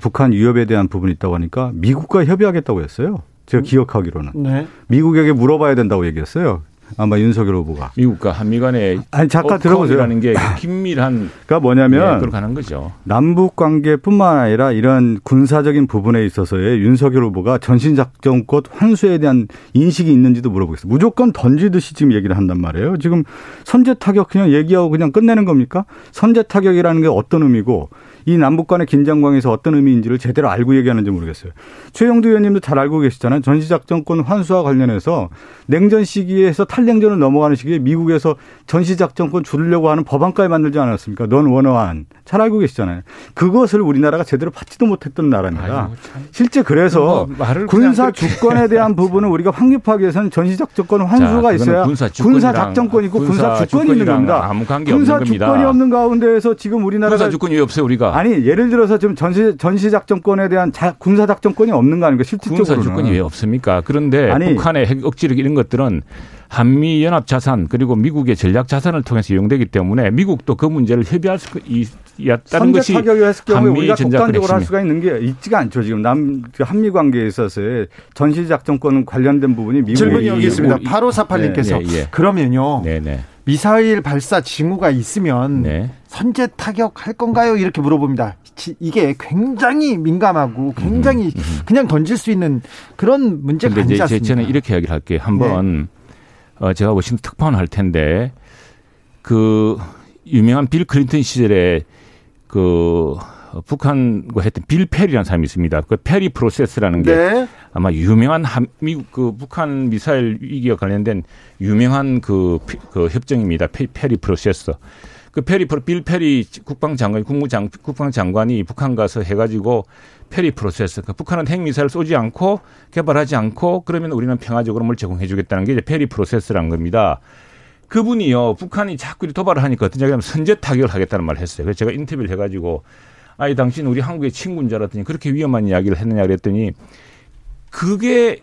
북한 위협에 대한 부분이 있다고 하니까 미국과 협의하겠다고 했어요. 제가 기억하기로는 네. 미국에게 물어봐야 된다고 얘기했어요. 아마 윤석열 후보가. 미국과 한미 간의 아니 잠깐 들어보세요. 라는 게 긴밀한 그러니까 예, 뭐냐면 그걸 가는 거죠. 남북 관계뿐만 아니라 이런 군사적인 부분에 있어서의 윤석열 후보가 전신 작전권 환수에 대한 인식이 있는지도 물어보겠습니다. 무조건 던지듯이 지금 얘기를 한단 말이에요. 지금 선제 타격 그냥 얘기하고 그냥 끝내는 겁니까? 선제 타격이라는 게 어떤 의미고 이 남북 간의 긴장 관계에서 어떤 의미인지를 제대로 알고 얘기하는지 모르겠어요. 최영두 의원님도 잘 알고 계시잖아요. 전시 작전권 환수와 관련해서 냉전 시기에서 탈냉전을 넘어가는 시기에 미국에서 전시작전권 줄이려고 하는 법안까지 만들지 않았습니까? 넌 원어한. 잘 알고 계시잖아요. 그것을 우리나라가 제대로 받지도 못했던 나라입니다. 실제 그래서 뭐 군사 주권에 대한 부분은 우리가 확립하기 위해서는 전시작전권 환수가 그거는 있어야 군사 군사 작전권이고 군사 군사 주권이 있는 겁니다. 아무 관계 군사 없는 겁니다. 주권이 없는 가운데에서 지금 우리나라가 군사 주권이 왜 없어요 우리가? 아니 예를 들어서 지금 전시 전시 작전권에 대한 자- 군사 작전권이 없는 거 아닙니까 실질적으로는 군사 주권이 왜 없습니까? 그런데 아니. 북한의 핵 억지력 이런 것들은 한미 연합 자산 그리고 미국의 전략 자산을 통해서 이용되기 때문에 미국도 그 문제를 협의할 수 있다는 선제 것이 타격을 했을 경우에 한미 우리가 독단적으로 할. 수가 있는 게 있지가 않죠 지금 남그 한미 관계에 있어서의 전시 작전권 관련된 부분이 미국이 질문이 여기 있습니다. 이- 8548님께서 네, 예, 예. 그러면요. 네네. 미사일 발사 징후가 있으면 네. 선제 타격할 건가요? 이렇게 물어봅니다. 지- 이게 굉장히 민감하고 굉장히 그냥 던질 수 있는 그런 문제가 아니지 않습니까? 저는 이렇게 이야기를 할게요. 한번 네. 어, 제가 워싱턴 특파원 할 땐데 그 유명한 빌 클린턴 시절에 그 북한과 했던 빌 페리라는 사람이 있습니다. 그 페리 프로세스라는 게 네. 아마 유명한 한, 미국 그 북한 미사일 위기와 관련된 유명한 그, 피- 그 협정입니다. 페, 페리 프로세스. 그 페리 빌 페리 국방장관 국무장 국방장관이 북한 가서 해가지고 페리 프로세스. 그 북한은 핵 미사일 쏘지 않고 개발하지 않고 그러면 우리는 평화적으로 뭘 제공해주겠다는 게 이제 페리 프로세스라는 겁니다. 그분이요 북한이 자꾸 도발을 하니까 어떤 얘기하면 선제 타격을 하겠다는 말을 했어요. 그래서 제가 인터뷰를 해가지고 아니 당신 우리 한국의 친구인 줄 알았더니 그렇게 위험한 이야기를 했느냐 그랬더니 그게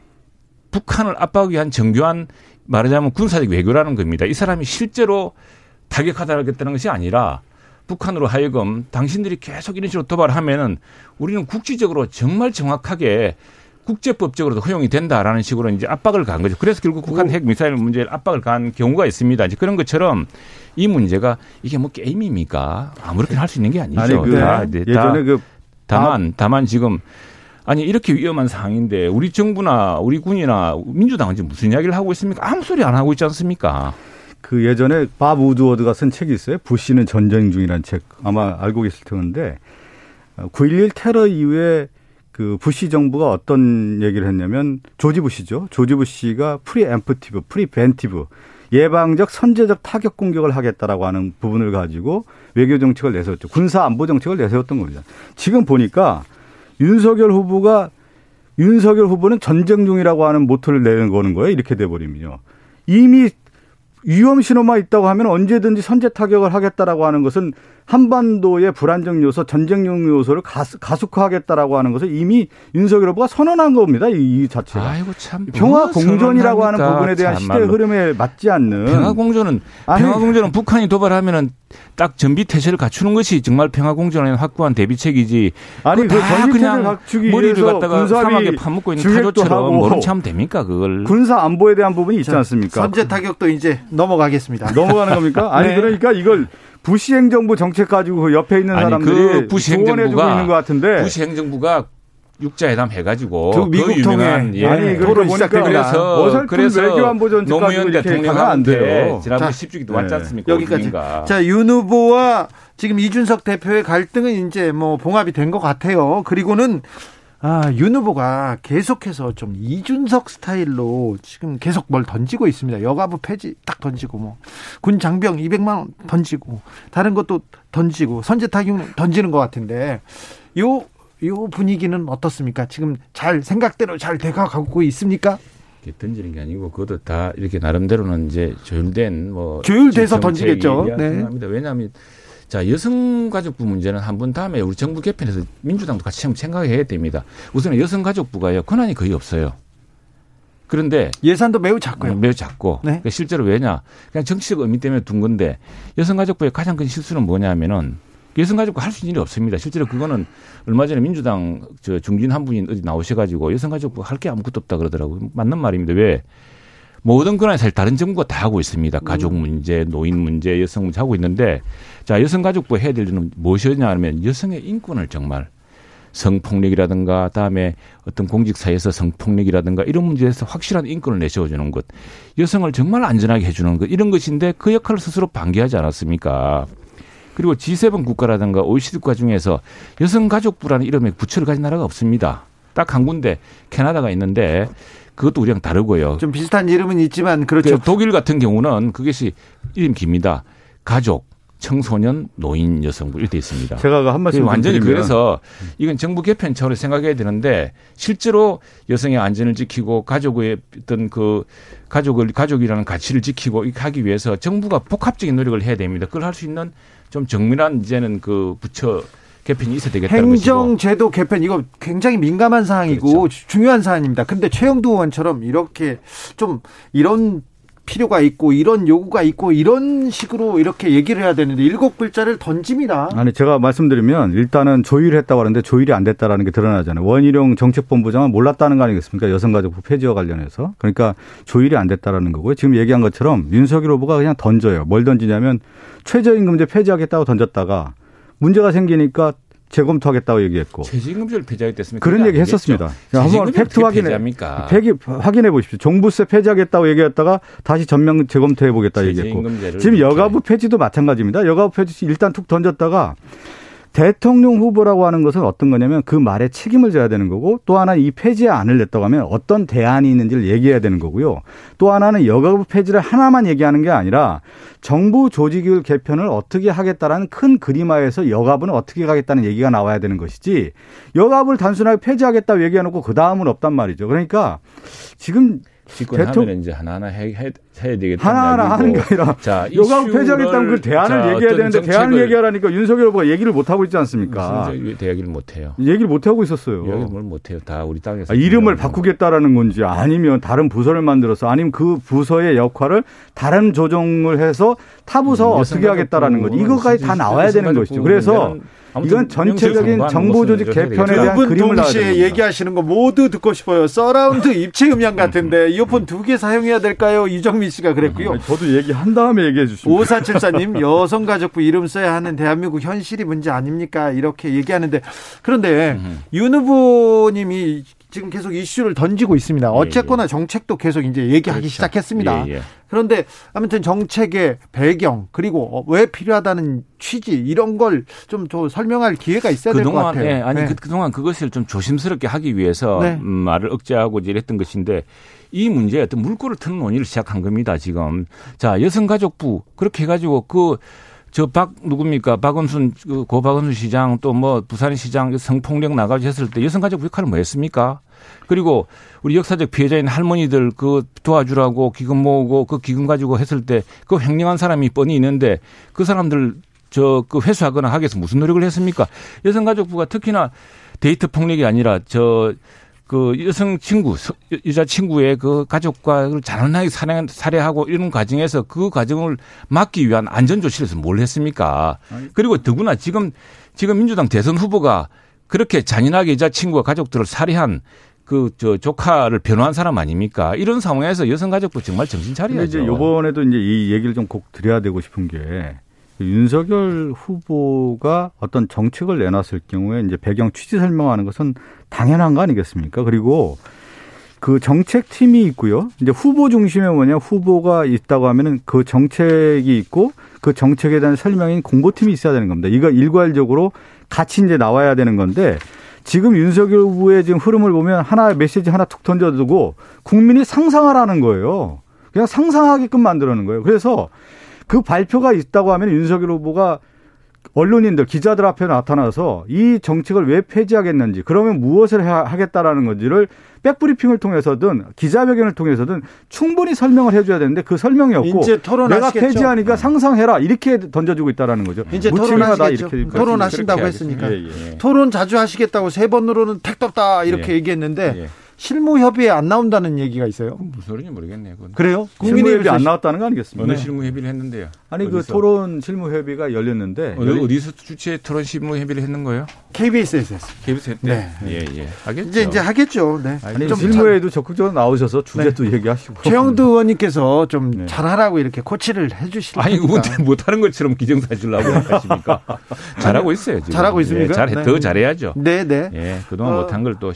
북한을 압박하기 위한 정교한 말하자면 군사적 외교라는 겁니다. 이 사람이 실제로 타격하다겠다는 것이 아니라 북한으로 하여금 당신들이 계속 이런 식으로 도발하면은 우리는 국지적으로 정말 정확하게 국제법적으로도 허용이 된다라는 식으로 이제 압박을 간 거죠. 그래서 결국 북한 핵 미사일 문제를 압박을 간 경우가 있습니다. 이제 그런 것처럼 이 문제가 이게 뭐 게임입니까? 아무렇게나 할 수 있는 게 아니죠. 아니, 그 다, 네, 예전에 그 다만 다만 지금 아니 이렇게 위험한 상황인데 우리 정부나 우리 군이나 민주당은 지금 무슨 이야기를 하고 있습니까? 아무 소리 안 하고 있지 않습니까? 그 예전에 밥 우드워드가 쓴 책이 있어요. 부시는 전쟁 중이라는 책 아마 알고 계실 텐데 9.11 테러 이후에 그 부시 정부가 어떤 얘기를 했냐면 조지 부시죠. 조지 부시가 preemptive, preventive 예방적 선제적 타격 공격을 하겠다라고 하는 부분을 가지고 외교 정책을 내세웠죠. 군사 안보 정책을 내세웠던 겁니다. 지금 보니까 윤석열 후보가 윤석열 후보는 전쟁 중이라고 하는 모토를 내는 거는 거예요. 이렇게 돼 버리면요. 이미 위험 신호만 있다고 하면 언제든지 선제 타격을 하겠다라고 하는 것은 한반도의 불안정 요소, 전쟁용 요소를 가속화하겠다라고 하는 것을 이미 윤석열 후보가 선언한 겁니다. 이, 이 자체가. 아이고 참 평화 공존이라고 하는 부분에 대한 시대 흐름에 맞지 않는 평화 공존은 평화 공존은 북한이 도발하면은 딱 전비 태세를 갖추는 것이 정말 평화 공존에 확고한 대비책이지. 아니 그 전비 태세를 갖추기 머리를 갖다가 사막에 파묻고 있는 타조처럼 모른 참 됩니까 그걸? 군사 안보에 대한 부분이 있지 않습니까? 선제 타격도 이제 넘어가겠습니다. 넘어가는 겁니까? 아니 네. 그러니까 이걸 부시 행정부 정책 가지고 그 옆에 있는 사람들이 그 부시 행정부가 있는 것 같은데 부시 행정부가 육자회담 해가지고 그 미국 통해 예. 아니 토론 시작되고 그래서 그래서 외교안보 정책 노무현 대통령한테 지난번 10주기도 왔지 않습니까? 여기까지. 자, 윤 후보와 지금 이준석 대표의 갈등은 이제 뭐 봉합이 된 것 같아요. 그리고는 아, 윤 후보가 계속해서 좀 이준석 스타일로 지금 계속 뭘 던지고 있습니다. 여가부 폐지 딱 던지고 뭐 군 장병 200만 원 던지고 다른 것도 던지고 선제 타격 던지는 것 같은데 요요 분위기는 어떻습니까? 지금 잘 생각대로 잘 돼가고 있습니까? 던지는 게 아니고 그것도 다 이렇게 나름대로는 이제 조율된 뭐 조율돼서 던지겠죠. 네. 왜냐하면 자, 여성가족부 문제는 한 번 다음에 우리 정부 개편에서 민주당도 같이 생각해야 됩니다. 우선은 여성가족부가요, 권한이 거의 없어요. 그런데 예산도 매우 작고요. 음, 매우 작고 네. 그러니까 실제로 왜냐 그냥 정치적 의미 때문에 둔 건데 여성가족부의 가장 큰 실수는 뭐냐면은 여성가족부 할 수 있는 일이 없습니다. 실제로 그거는 얼마 전에 민주당 저 중진 한 분이 어디 나오셔가지고 여성가족부 할 게 아무것도 없다 그러더라고요. 맞는 말입니다. 왜 모든 권한이 사실 다른 정부가 다 하고 있습니다. 가족 음. 문제, 노인 문제, 여성 문제 하고 있는데 자 여성가족부 해야 될 일은 무엇이냐 하면 여성의 인권을 정말 성폭력이라든가 다음에 어떤 공직사회에서 성폭력이라든가 이런 문제에서 확실한 인권을 내세워주는 것 여성을 정말 안전하게 해주는 것 이런 것인데 그 역할을 스스로 방기하지 않았습니까? 그리고 G7 국가라든가 OECD 국가 중에서 여성가족부라는 이름의 부처를 가진 나라가 없습니다. 딱 한 군데 캐나다가 있는데 그것도 우리랑 다르고요. 좀 비슷한 이름은 있지만 그렇죠. 그 독일 같은 경우는 그것이 이름 깁니다. 가족, 청소년, 노인, 여성부 이렇게 있습니다. 제가 한 말씀 완전히 드리면. 그래서 이건 정부 개편 차원로 생각해야 되는데 실제로 여성의 안전을 지키고 가족의 어떤 그 가족을 가족이라는 가치를 지키고 하기 위해서 정부가 복합적인 노력을 해야 됩니다. 그걸 할 수 있는 좀 정밀한 이제는 그 부처 개편이 있어야 되겠다는 행정제도 개편 이거 굉장히 민감한 사항이고 그렇죠. 중요한 사안입니다. 근데 최영두 의원처럼 이렇게 좀 이런 필요가 있고 이런 요구가 있고 이런 식으로 이렇게 얘기를 해야 되는데 일곱 글자를 던집니다. 아니 제가 말씀드리면 일단은 조율했다고 하는데 조율이 안 됐다라는 게 드러나잖아요. 원희룡 정책본부장은 몰랐다는 거 아니겠습니까? 여성가족부 폐지와 관련해서 그러니까 조율이 안 됐다라는 거고요. 지금 얘기한 것처럼 윤석열 후보가 그냥 던져요. 뭘 던지냐면 최저임금제 폐지하겠다고 던졌다가 문제가 생기니까 재검토하겠다고 얘기했고. 최저임금제를 폐지하겠다습니까? 그런 얘기 했었습니다. 한번 팩트 확인해. 폐기, 확인해 보십시오. 종부세 폐지하겠다고 얘기했다가 다시 전면 재검토해 보겠다 얘기했고. 지금 여가부 폐지도 마찬가지입니다. 여가부 폐지 일단 툭 던졌다가 대통령 후보라고 하는 것은 어떤 거냐면 그 말에 책임을 져야 되는 거고 또 하나 이 폐지에 안을 냈다고 하면 어떤 대안이 있는지를 얘기해야 되는 거고요. 또 하나는 여가부 폐지를 하나만 얘기하는 게 아니라 정부 조직을 개편을 어떻게 하겠다라는 큰 그림화에서 여가부는 어떻게 가겠다는 얘기가 나와야 되는 것이지 여가부를 단순하게 폐지하겠다 얘기해놓고 그 다음은 없단 말이죠. 그러니까 지금 집권하면 이제 하나하나 해, 해 해야 되겠다. 하나하나 하는 게 아니라 자, 요강 폐지하겠다면 그 대안을 자, 얘기해야 되는데 대안을 얘기하라니까 윤석열 후보가 얘기를 못 하고 있지 않습니까? 얘기를 못 해요. 얘기를 못 하고 있었어요. 얘기를 못 해요. 다 우리 땅에서 아, 이름을 바꾸겠다라는 건지 아니면 다른 부서를 만들어서 아니면 그 부서의 역할을 다른 조정을 해서 타 부서 음, 어떻게 하겠다라는 거지. 이거까지 다 나와야 되는 것이죠. 그래서 이건 전체적인 정보 조직 개편에 대한 그림을 동시에 얘기하시는 거 모두 듣고 싶어요. 서라운드 입체 음향 같은데 이어폰 두 개 사용해야 될까요? 이정민 씨가 그랬고요. 저도 얘기한 다음에 얘기해 주시면. 5474님 여성가족부 이름 써야 하는 대한민국 현실이 문제 아닙니까? 이렇게 얘기하는데 그런데 윤 후보님이 지금 계속 이슈를 던지고 있습니다. 예, 어쨌거나 예. 정책도 계속 이제 얘기하기 그렇죠. 시작했습니다. 예, 예. 그런데 아무튼 정책의 배경 그리고 왜 필요하다는 취지 이런 걸좀 설명할 기회가 있어야 될 것 같아요. 네, 아니 네. 그, 동안 그것을 좀 조심스럽게 하기 위해서 네. 음, 말을 억제하고 이랬던 것인데 이 문제에 어떤 물꼬를 트는 논의를 시작한 겁니다. 지금 자 여성가족부 그렇게 해가지고 그 저 박 누굽니까 박원순 그고 박원순 시장 또 뭐 부산 시장 성폭력 나가지 했을 때 여성가족부 역할은 뭐 했습니까? 그리고 우리 역사적 피해자인 할머니들 그 도와주라고 기금 모으고 그 기금 가지고 했을 때 그 횡령한 사람이 뻔히 있는데 그 사람들 저 그 회수하거나 하기 위해서 무슨 노력을 했습니까? 여성가족부가 특히나 데이트 폭력이 아니라 저 그 여성 친구, 여자 친구의 그 가족과 잔인하게 살해, 살해하고 이런 과정에서 그 과정을 막기 위한 안전 조치를 해서 뭘 했습니까? 그리고 더구나 지금 지금 민주당 대선 후보가 그렇게 잔인하게 여자 친구와 가족들을 살해한 그 저 조카를 변호한 사람 아닙니까? 이런 상황에서 여성 가족부 정말 정신 차려야죠. 이제 이번에도 이제 이 얘기를 좀 꼭 드려야 되고 싶은 게 윤석열 후보가 어떤 정책을 내놨을 경우에 이제 배경 취지 설명하는 것은 당연한 거 아니겠습니까? 그리고 그 정책팀이 있고요. 이제 후보 중심에 뭐냐 후보가 있다고 하면은 그 정책이 있고 그 정책에 대한 설명인 공보팀이 있어야 되는 겁니다. 이거 일괄적으로 같이 이제 나와야 되는 건데 지금 윤석열 후보의 지금 흐름을 보면 하나 메시지 하나 툭 던져두고 국민이 상상하라는 거예요. 그냥 상상하게끔 만들어는 거예요. 그래서 그 발표가 있다고 하면 윤석열 후보가 언론인들 기자들 앞에 나타나서 이 정책을 왜 폐지하겠는지 그러면 무엇을 하겠다라는 건지를 백브리핑을 통해서든 기자회견을 통해서든 충분히 설명을 해줘야 되는데 그 설명이 없고 내가 폐지하니까 상상해라 이렇게 던져주고 있다라는 거죠. 이제 토론하시겠죠. 토론하신다고 했으니까 예, 예. 토론 자주 하시겠다고 세 번으로는 택도 없다 이렇게 예. 얘기했는데 예. 실무 협의에 안 나온다는 얘기가 있어요. 무슨 소리인지 모르겠네요. 그건. 그래요? 국민의 협의 안 나왔다는 거 아니겠습니까? 어느 네. 실무 협의를 했는데요? 아니 그 어디서? 그 토론 실무 협의가 열렸는데 어디, 어디서 주최 토론 실무 협의를 했는 거예요? KBS에서 했어요. KBS 했대. 네. 예, 예. 하겠죠. 이제 이제 하겠죠. 네. 아니, 좀 실무에도 적극적으로 나오셔서 주제도 네. 얘기하시고. 최영두 의원님께서 좀 네. 잘하라고 이렇게 코치를 해 주시고 아니, 뭐, 못하는 것처럼 기정사실라고 하십니까? 잘하고 있어요, 지금. 잘하고 있습니까? 예, 잘, 더 네. 잘해야죠. 네, 네. 예, 그동안 어, 못한 걸 또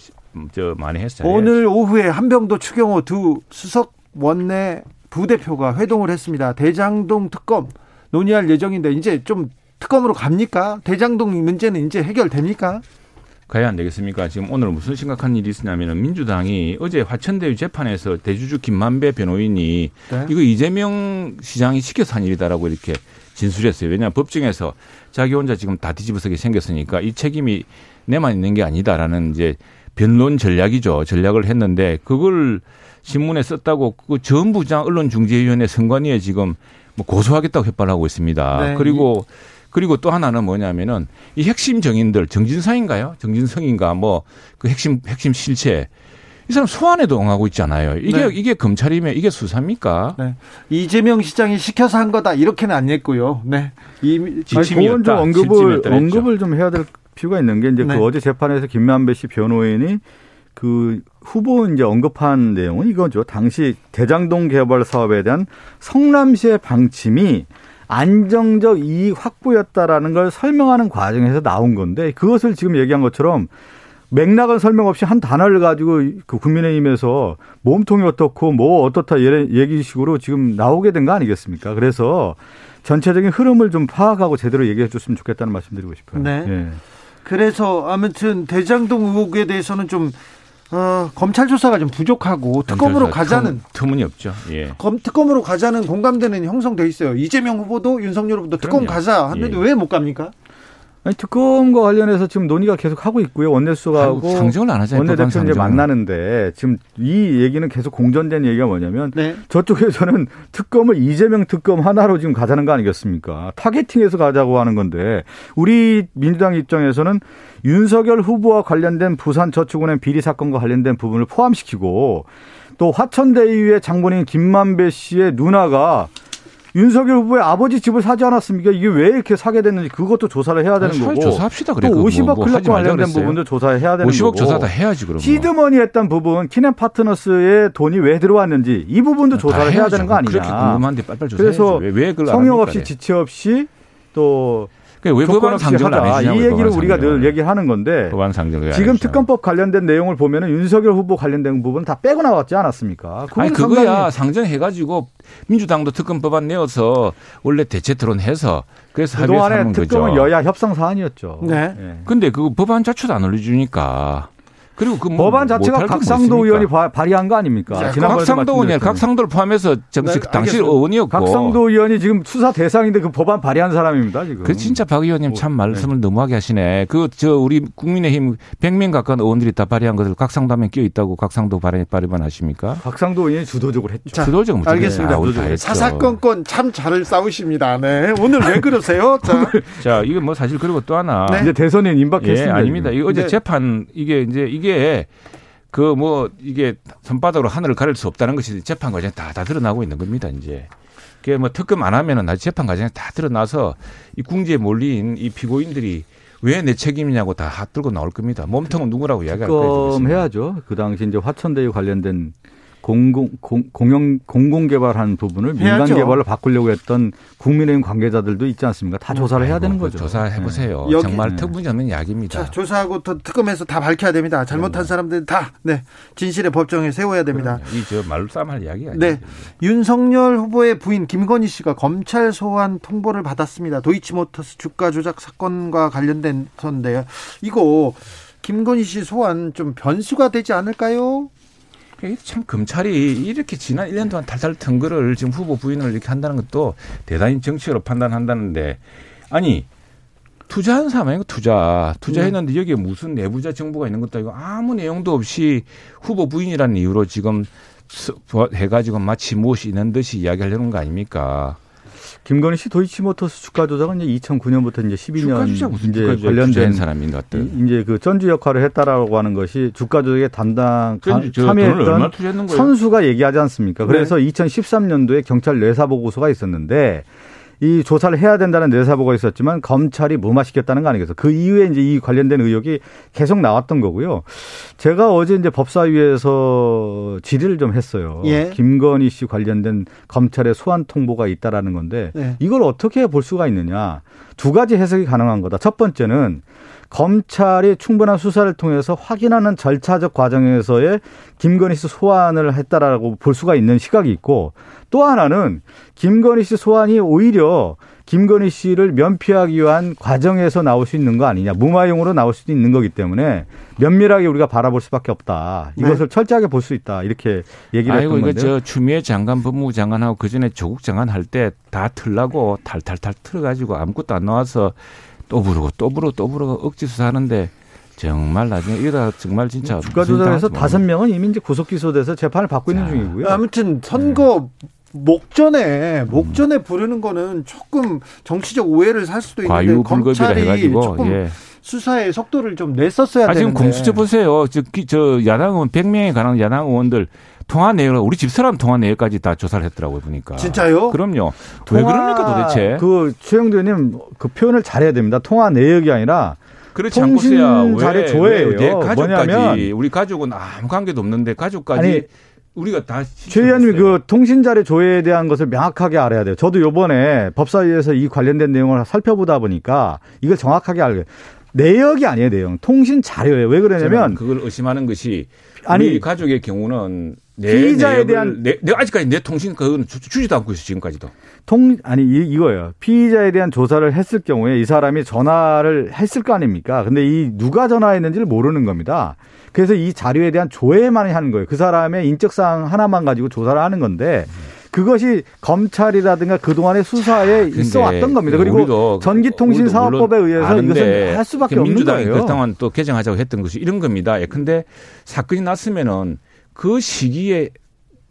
저 많이 했어요. 오늘 오후에 한병도 추경호 두 수석 원내 부대표가 회동을 했습니다. 대장동 특검 논의할 예정인데 이제 좀 특검으로 갑니까? 대장동 문제는 이제 해결됩니까? 가야 안 되겠습니까? 지금 오늘 무슨 심각한 일이 있었냐면 민주당이 어제 화천대유 재판에서 대주주 김만배 변호인이 네? 이거 이재명 시장이 시켜서 한 일이다라고 이렇게 진술했어요. 왜냐하면 법정에서 자기 혼자 지금 다 뒤집어서게 생겼으니까 이 책임이 내만 있는 게 아니다라는 이제 변론 전략이죠. 전략을 했는데 그걸 신문에 썼다고 그 전 부장 언론중재위원회 선관위에 지금 뭐 고소하겠다고 협박하고 있습니다. 네. 그리고 그리고 또 하나는 뭐냐면은 이 핵심 정인들 정진상인가요? 정진성인가 뭐 그 핵심 핵심 실체 이 사람 소환에도 응하고 있잖아요. 이게 네. 이게 검찰이면 이게 수사입니까? 네. 이재명 시장이 시켜서 한 거다 이렇게는 안 했고요. 네. 이 지침이었다. 좀 언급을 언급을 좀 해야 될 필요가 있는 게 이제 그 네. 그 어제 재판에서 김만배 씨 변호인이 그 후보 이제 언급한 내용은 이거죠. 당시 대장동 개발 사업에 대한 성남시의 방침이 안정적 이익 확보였다라는 걸 설명하는 과정에서 나온 건데 그것을 지금 얘기한 것처럼 맥락은 설명 없이 한 단어를 가지고 그 국민의힘에서 몸통이 어떻고 뭐 어떻다 얘기식으로 지금 나오게 된 거 아니겠습니까? 그래서 전체적인 흐름을 좀 파악하고 제대로 얘기해 줬으면 좋겠다는 말씀 드리고 싶어요. 네. 예. 그래서 아무튼 대장동 의혹에 대해서는 좀 어, 검찰 조사가 좀 부족하고 특검으로 가자는 틈, 이 없죠. 예. 검, 특검으로 가자는 공감대는 형성돼 있어요. 이재명 후보도 윤석열 후보도 특검 가자 하는데 예. 왜못 갑니까? 아니, 특검과 관련해서 지금 논의가 계속 하고 있고요. 원내수석하고 상정을 안 하잖아요. 원내대표 이제 만나는데 지금 이 얘기는 계속 공전된 얘기가 뭐냐면 네. 저쪽에서는 특검을 이재명 특검 하나로 지금 가자는 거 아니겠습니까? 타겟팅해서 가자고 하는 건데 우리 민주당 입장에서는 윤석열 후보와 관련된 부산 저축은행 비리 사건과 관련된 부분을 포함시키고 또 화천대유의 장본인 김만배 씨의 누나가 윤석열 후보의 아버지 집을 사지 않았습니까? 이게 왜 이렇게 사게 됐는지 그것도 조사를 해야 되는 아니, 거고. 조사합시다. 그래. 또 그거 50억 뭐, 뭐 클럽과 관련된 그랬어요. 부분도 조사해야 되는 50억 거고. 조사 다 해야지 그러면. 시드머니 했던 부분, 키넨 파트너스의 돈이 왜 들어왔는지 이 부분도 조사를 다 해야. 되는 거 아니냐. 그렇게 궁금한데 빨리빨리 조사해야지. 그래서 왜, 왜 성역 합니까? 없이 지체 없이 또 그러니까 왜 조건 법안 없이 상정을 하자. 해주냐고 이 얘기를 우리가 상정을. 늘 얘기하는 건데 법안 상정을 왜 지금. 특검법 관련된 내용을 보면은 윤석열 후보 관련된 부분 다 빼고 나왔지 않았습니까? 아니 그거야 상정해가지고 민주당도 특검 법안 내어서 원래 대체 토론해서 그래서 그동안에 합의하는 거죠. 특검은 여야 협상 사안이었죠. 네. 예. 근데 그 법안 자체도 안 올려주니까 그리고 그 뭐 법안 자체가 각상도 뭐 의원이 발의한 거 아닙니까? 자, 지난번에도 각상도 의원 말씀드렸잖아요. 각상도를 포함해서 정식 네, 당시. 의원이었고 각상도 의원이 지금 수사 대상인데 그 법안 발의한 사람입니다 지금. 그 진짜 박 의원님 참 뭐, 말씀을 너무하게 하시네. 그 저 우리 국민의힘 100명 가까운 의원들이 다 발의한 것을 각상도하면 끼어 있다고 각상도 발의 발의만 하십니까? 각상도 의원이 주도적으로 했죠. 자, 주도적 무조건 알겠습니다. 했죠. 사사건건 참 잘 싸우십니다. 네. 오늘 왜 그러세요? 자, 자, 이게 뭐 사실 그리고 또 하나 네. 이제 대선에 임박했습니다. 예, 아닙니다. 이거 어제 네. 재판 이게 이제 이게 그 뭐 이게 손바닥으로 하늘을 가릴 수 없다는 것이 재판 과정에 다, 다 드러나고 있는 겁니다, 이제. 그게 뭐 특검 안 하면은 나중에 재판 과정에 다 드러나서 이 궁지에 몰린 이 피고인들이 왜 내 책임이냐고 다 핫들고 나올 겁니다. 몸통은 누구라고 이야기할 거예요. 특검 해야죠. 그 당시 이제 화천대유 관련된 공공 공, 공영 공공 개발한 부분을 민간 해야죠. 개발로 바꾸려고 했던 국민의힘 관계자들도 있지 않습니까? 다 조사를 해야 되는 아이고, 거죠. 조사해 보세요. 여기- 정말 네. 터무니없는 이야기입니다. 자, 조사하고 또 특검에서 다 밝혀야 됩니다. 잘못한 사람들 다, 네. 진실의 법정에 세워야 됩니다. 이저 말싸움 할 이야기가 네. 아니에요. 윤석열 후보의 부인 김건희 씨가 검찰 소환 통보를 받았습니다. 도이치모터스 주가 조작 사건과 관련된 건데요. 이거 김건희 씨 소환 좀 변수가 되지 않을까요? 참 검찰이 이렇게 지난 1년 동안 탈탈 턴 거를 지금 후보 부인을 이렇게 한다는 것도 대단히 정치로 판단한다는데 아니 투자한 사람 아니고 투자 투자했는데 여기에 무슨 내부자 정보가 있는 것도 아니고 아무 내용도 없이 후보 부인이라는 이유로 지금 스- 해가지고 마치 무엇이 있는 듯이 이야기하려는 거 아닙니까? 김건희 씨 도이치모터스 주가 조작은 이제 2009년부터 이제 12년 주가 주자 무슨 이제 관련된 사람인 것 같은. 이- 이제 그 전주 역할을 했다라고 하는 것이 주가 조작에 담당 참여했던? 선수가 얘기하지 않습니까? 네. 그래서 2013년도에 경찰 뇌사 보고서가 있었는데 이 조사를 해야 된다는 뇌사 보고가 있었지만 검찰이 무마시켰다는 거 아니겠어요? 그 이후에 이제 이 관련된 의혹이 계속 나왔던 거고요. 제가 어제 이제 법사위에서 질의를 좀 했어요. 예. 김건희 씨 관련된 검찰의 소환 통보가 있다라는 건데 네. 이걸 어떻게 볼 수가 있느냐? 두 가지 해석이 가능한 거다. 첫 번째는 검찰이 충분한 수사를 통해서 확인하는 절차적 과정에서의 김건희 씨 소환을 했다라고 볼 수가 있는 시각이 있고 또 하나는 김건희 씨 소환이 오히려 김건희 씨를 면피하기 위한 과정에서 나올 수 있는 거 아니냐. 무마용으로 나올 수도 있는 거기 때문에 면밀하게 우리가 바라볼 수밖에 없다. 이것을 철저하게 볼 수 있다. 이렇게 얘기를 아이고 했던 이거 건데. 저 추미애 장관 법무부 장관하고 그 전에 조국 장관 할 때 다 틀라고 탈탈탈 틀어가지고 아무것도 안 나와서 또 부르고 또 부르고 또 부르고 억지 수사하는데 정말 나중에 이러다 정말 진짜 주가 조작에서 다섯 명은 이미 이제 구속 기소돼서 재판을 받고 있는 자, 중이고요. 아무튼 선거 목전에 목전에 부르는 거는 조금 정치적 오해를 살 수도 있는데 검찰이 해가지고 조금 예. 수사의 속도를 좀 냈었어야 아 지금 되는데. 공수처 보세요. 저, 기- 저 야당 의원 100명에 관한 야당 의원들 통화 내역을 우리 집사람 통화 내역까지 다 조사를 했더라고요 보니까. 진짜요? 그럼요. 왜 그럽니까 도대체? 그 최영도 의원님 그 표현을 잘해야 됩니다. 통화 내역이 아니라 그렇지 통신 자료 왜, 조회예요. 왜내 가족까지 뭐냐면 우리 가족은 아무 관계도 없는데 가족까지 아니, 우리가 다 최 의원님이 시켰어요. 그 통신 자료 조회에 대한 것을 명확하게 알아야 돼요. 저도 요번에 법사위에서 이 관련된 내용을 살펴보다 보니까 이걸 정확하게 알게 내역이 아니에요, 내용. 통신 자료예요. 왜 그러냐면 그걸 의심하는 것이 아니, 가족의 경우는 내 피의자에 내역을 대한- 내, 내가 아직까지 내 통신 그건 주- 주지도 않고 있어 지금까지도. 통 아니 이, 이거예요. 피의자에 대한 조사를 했을 경우에 이 사람이 전화를 했을 거 아닙니까? 근데 이 누가 전화했는지를 모르는 겁니다. 그래서 이 자료에 대한 조회만 하는 거예요. 그 사람의 인적 사항 하나만 가지고 조사를 하는 건데 그것이 검찰이라든가 그동안의 수사에 있어 왔던 겁니다. 그리고 전기통신사업법에 의해서 이것은 할 수밖에 없는 거예요. 그동안 또 개정하자고 했던 것이 이런 겁니다. 예, 근데 사건이 났으면은 그 시기에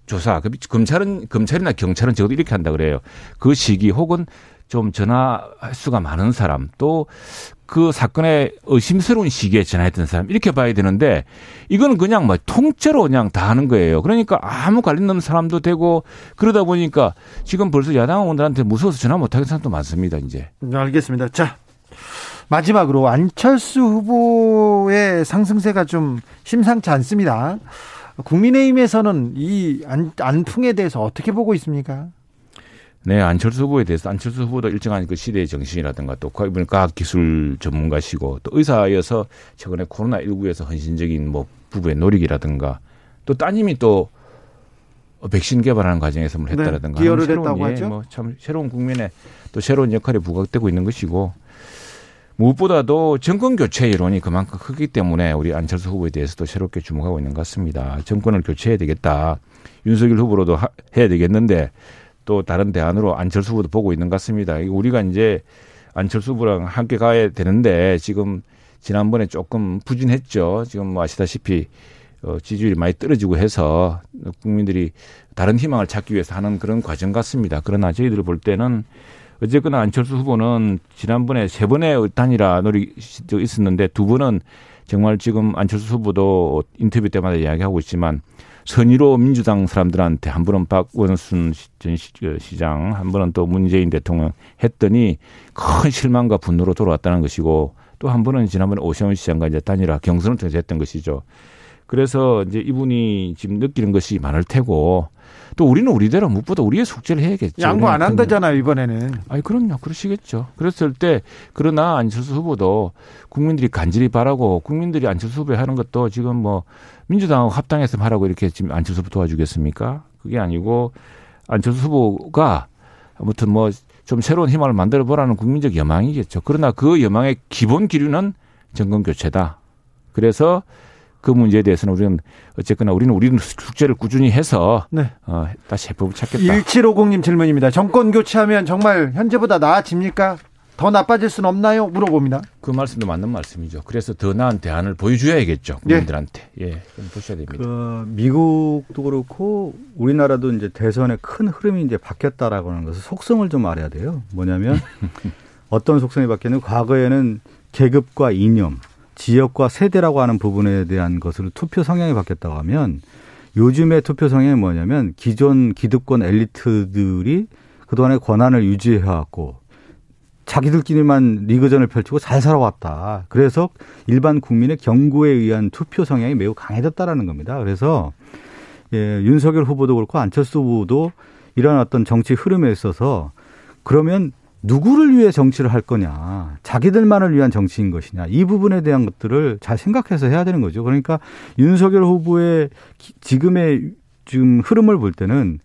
조사, 그 검찰은 검찰이나 경찰은 적어도 이렇게 한다 그래요. 그 시기 혹은 좀 전화 횟수가 많은 사람 또 그 사건의 의심스러운 시기에 전화했던 사람 이렇게 봐야 되는데 이거는 그냥 뭐 통째로 그냥 다 하는 거예요. 그러니까 아무 관련 없는 사람도 되고 그러다 보니까 지금 벌써 야당 의원들한테 무서워서 전화 못 하는 사람도 많습니다. 이제. 네, 알겠습니다. 자 마지막으로 안철수 후보의 상승세가 좀 심상치 않습니다. 국민의힘에서는 이 안, 안풍에 대해서 어떻게 보고 있습니까? 네, 안철수 후보에 대해서 안철수 후보도 일정한 그 시대의 정신이라든가 또 이번 과학 기술 전문가시고 또 의사여서 최근에 코로나 19에서 헌신적인 뭐 부부의 노력이라든가 또 따님이 또 백신 개발하는 과정에서 뭘 했다라든가 네, 기여를 했다고 예, 하죠. 뭐참 새로운 국민의 또 새로운 역할이 부각되고 있는 것이고 무엇보다도 정권 교체 이론이 그만큼 크기 때문에 우리 안철수 후보에 대해서도 새롭게 주목하고 있는 것 같습니다. 정권을 교체해야 되겠다. 윤석열 후보로도 하, 해야 되겠는데 또 다른 대안으로 안철수 후보도 보고 있는 것 같습니다. 우리가 이제 안철수 후보랑 함께 가야 되는데 지금 지난번에 조금 부진했죠. 지금 뭐 아시다시피 어, 지지율이 많이 떨어지고 해서 국민들이 다른 희망을 찾기 위해서 하는 그런 과정 같습니다. 그러나 저희들 볼 때는 어쨌거나 안철수 후보는 지난번에 세 번의 단일화 노력이 있었는데 두 번은 정말 지금 안철수 후보도 인터뷰 때마다 이야기하고 있지만 선의로 민주당 사람들한테 한 번은 박원순 전 시장, 한 번은 또 문재인 대통령 했더니 큰 실망과 분노로 돌아왔다는 것이고 또 한 번은 지난번에 오세훈 시장과 이제 단일화 경선을 통해서 했던 것이죠. 그래서 이제 이분이 지금 느끼는 것이 많을 테고 또 우리는 우리대로 무엇보다 우리의 숙제를 해야겠죠. 양보 안 한다잖아요 이번에는. 아니 그럼요, 그러시겠죠. 그랬을 때 그러나 안철수 후보도 국민들이 간절히 바라고 국민들이 안철수 후보 하는 것도 지금 뭐 민주당하고 합당해서 하라고 이렇게 지금 안철수 후보 도와주겠습니까? 그게 아니고 안철수 후보가 아무튼 뭐 좀 새로운 희망을 만들어 보라는 국민적 여망이겠죠. 그러나 그 여망의 기본 기류는 정권 교체다. 그래서 그 문제에 대해서는 우리는 어쨌거나 우리는 우리는 숙제를 꾸준히 해서 네. 어, 다시 해법을 찾겠다. 1750님 질문입니다. 정권 교체하면 정말 현재보다 나아집니까? 더 나빠질 수는 없나요? 물어봅니다. 그 말씀도 맞는 말씀이죠. 그래서 더 나은 대안을 보여줘야겠죠. 국민들한테. 예, 예 보셔야 됩니다. 그 미국도 그렇고 우리나라도 이제 대선의 큰 흐름이 이제 바뀌었다라고 하는 것을 속성을 좀 알아야 돼요. 뭐냐면 어떤 속성이 바뀌었냐면 과거에는 계급과 이념, 지역과 세대라고 하는 부분에 대한 것으로 투표 성향이 바뀌었다고 하면 요즘의 투표 성향이 뭐냐면 기존 기득권 엘리트들이 그동안의 권한을 유지해왔고 자기들끼리만 리그전을 펼치고 잘 살아왔다. 그래서 일반 국민의 경고에 의한 투표 성향이 매우 강해졌다라는 겁니다. 그래서 예, 윤석열 후보도 그렇고 안철수 후보도 이런 어떤 정치 흐름에 있어서 그러면 누구를 위해 정치를 할 거냐, 자기들만을 위한 정치인 것이냐, 이 부분에 대한 것들을 잘 생각해서 해야 되는 거죠. 그러니까 윤석열 후보의 지금의 지금 흐름을 볼 때는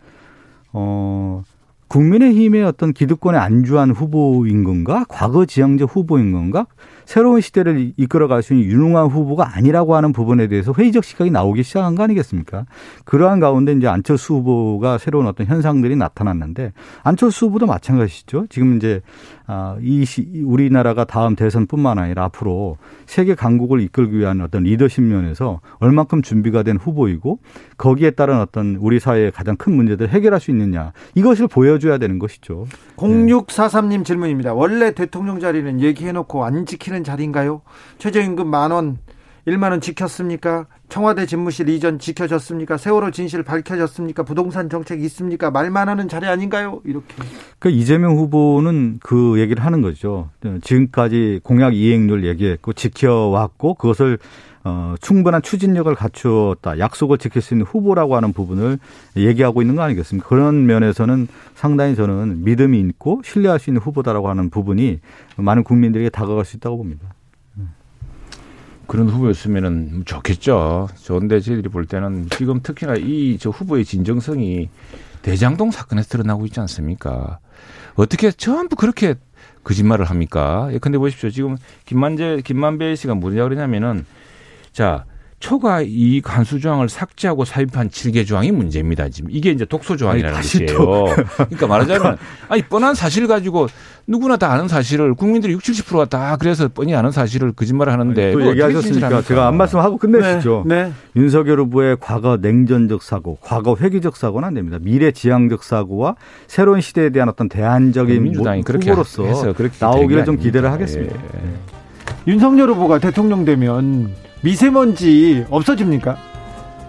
어 국민의힘의 어떤 기득권에 안주한 후보인 건가? 과거 지향적 후보인 건가? 새로운 시대를 이끌어갈 수 있는 유능한 후보가 아니라고 하는 부분에 대해서 회의적 시각이 나오기 시작한 거 아니겠습니까? 그러한 가운데 이제 안철수 후보가 새로운 어떤 현상들이 나타났는데 안철수 후보도 마찬가지죠. 지금 이제 아, 이 시, 우리나라가 다음 대선뿐만 아니라 앞으로 세계 강국을 이끌기 위한 어떤 리더십 면에서 얼만큼 준비가 된 후보이고 거기에 따른 어떤 우리 사회의 가장 큰 문제들을 해결할 수 있느냐 이것을 보여줘야 되는 것이죠. 0643님 질문입니다. 원래 대통령 자리는 얘기해놓고 안 지키는 자리인가요? 최저임금 만 원 1만 원 지켰습니까? 청와대 집무실 이전 지켜졌습니까? 세월호 진실 밝혀졌습니까? 부동산 정책 있습니까? 말만 하는 자리 아닌가요? 이렇게. 그 이재명 후보는 그 얘기를 하는 거죠. 지금까지 공약 이행률 얘기했고 지켜왔고 그것을 어, 충분한 추진력을 갖추었다. 약속을 지킬 수 있는 후보라고 하는 부분을 얘기하고 있는 거 아니겠습니까? 그런 면에서는 상당히 저는 믿음이 있고 신뢰할 수 있는 후보다라고 하는 부분이 많은 국민들에게 다가갈 수 있다고 봅니다. 그런 후보였으면은 좋겠죠. 좋은데 저희들이 볼 때는 지금 특히나 이 저 후보의 진정성이 대장동 사건에서 드러나고 있지 않습니까? 어떻게 전부 그렇게 거짓말을 합니까? 예, 근데 보십시오. 지금 김만재, 김만배 씨가 뭐냐 그러냐면은 자, 초과 이익 환수 조항을 삭제하고 삽입한 7개 조항이 문제입니다. 지금 이게 이제 독소 조항이라는 아니, 뜻이에요. 그러니까 말하자면 아니 뻔한 사실 가지고 누구나 다 아는 사실을 국민들이 60, 70%가 다 그래서 뻔히 아는 사실을 거짓말을 하는데 또 얘기하셨으니까 제가 안 말씀하고 끝내시죠. 네. 네. 윤석열 후보의 과거 냉전적 사고, 과거 회기적 사고는 안 됩니다. 미래 지향적 사고와 새로운 시대에 대한 어떤 대안적인 민주당이 그렇게 후보로서 해서 그렇게 나오기를 좀. 기대를 하겠습니다. 예. 윤석열 후보가 대통령 되면 미세먼지 없어집니까?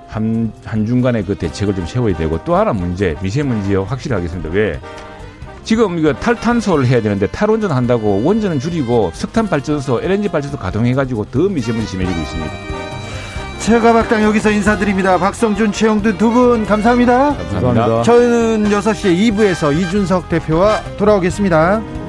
한, 한중간에 그 대책을 좀 세워야 되고 또 하나 문제 미세먼지요 확실히 하겠습니다. 왜? 지금 이거 탈탄소를 해야 되는데 탈원전 한다고 원전은 줄이고 석탄 발전소, LNG 발전소 가동해가지고 더 미세먼지 심해지고 있습니다. 최가박당 여기서 인사드립니다. 박성준, 최영든 두분 감사합니다. 감사합니다. 감사합니다. 저는 6시에 2부에서 이준석 대표와 돌아오겠습니다.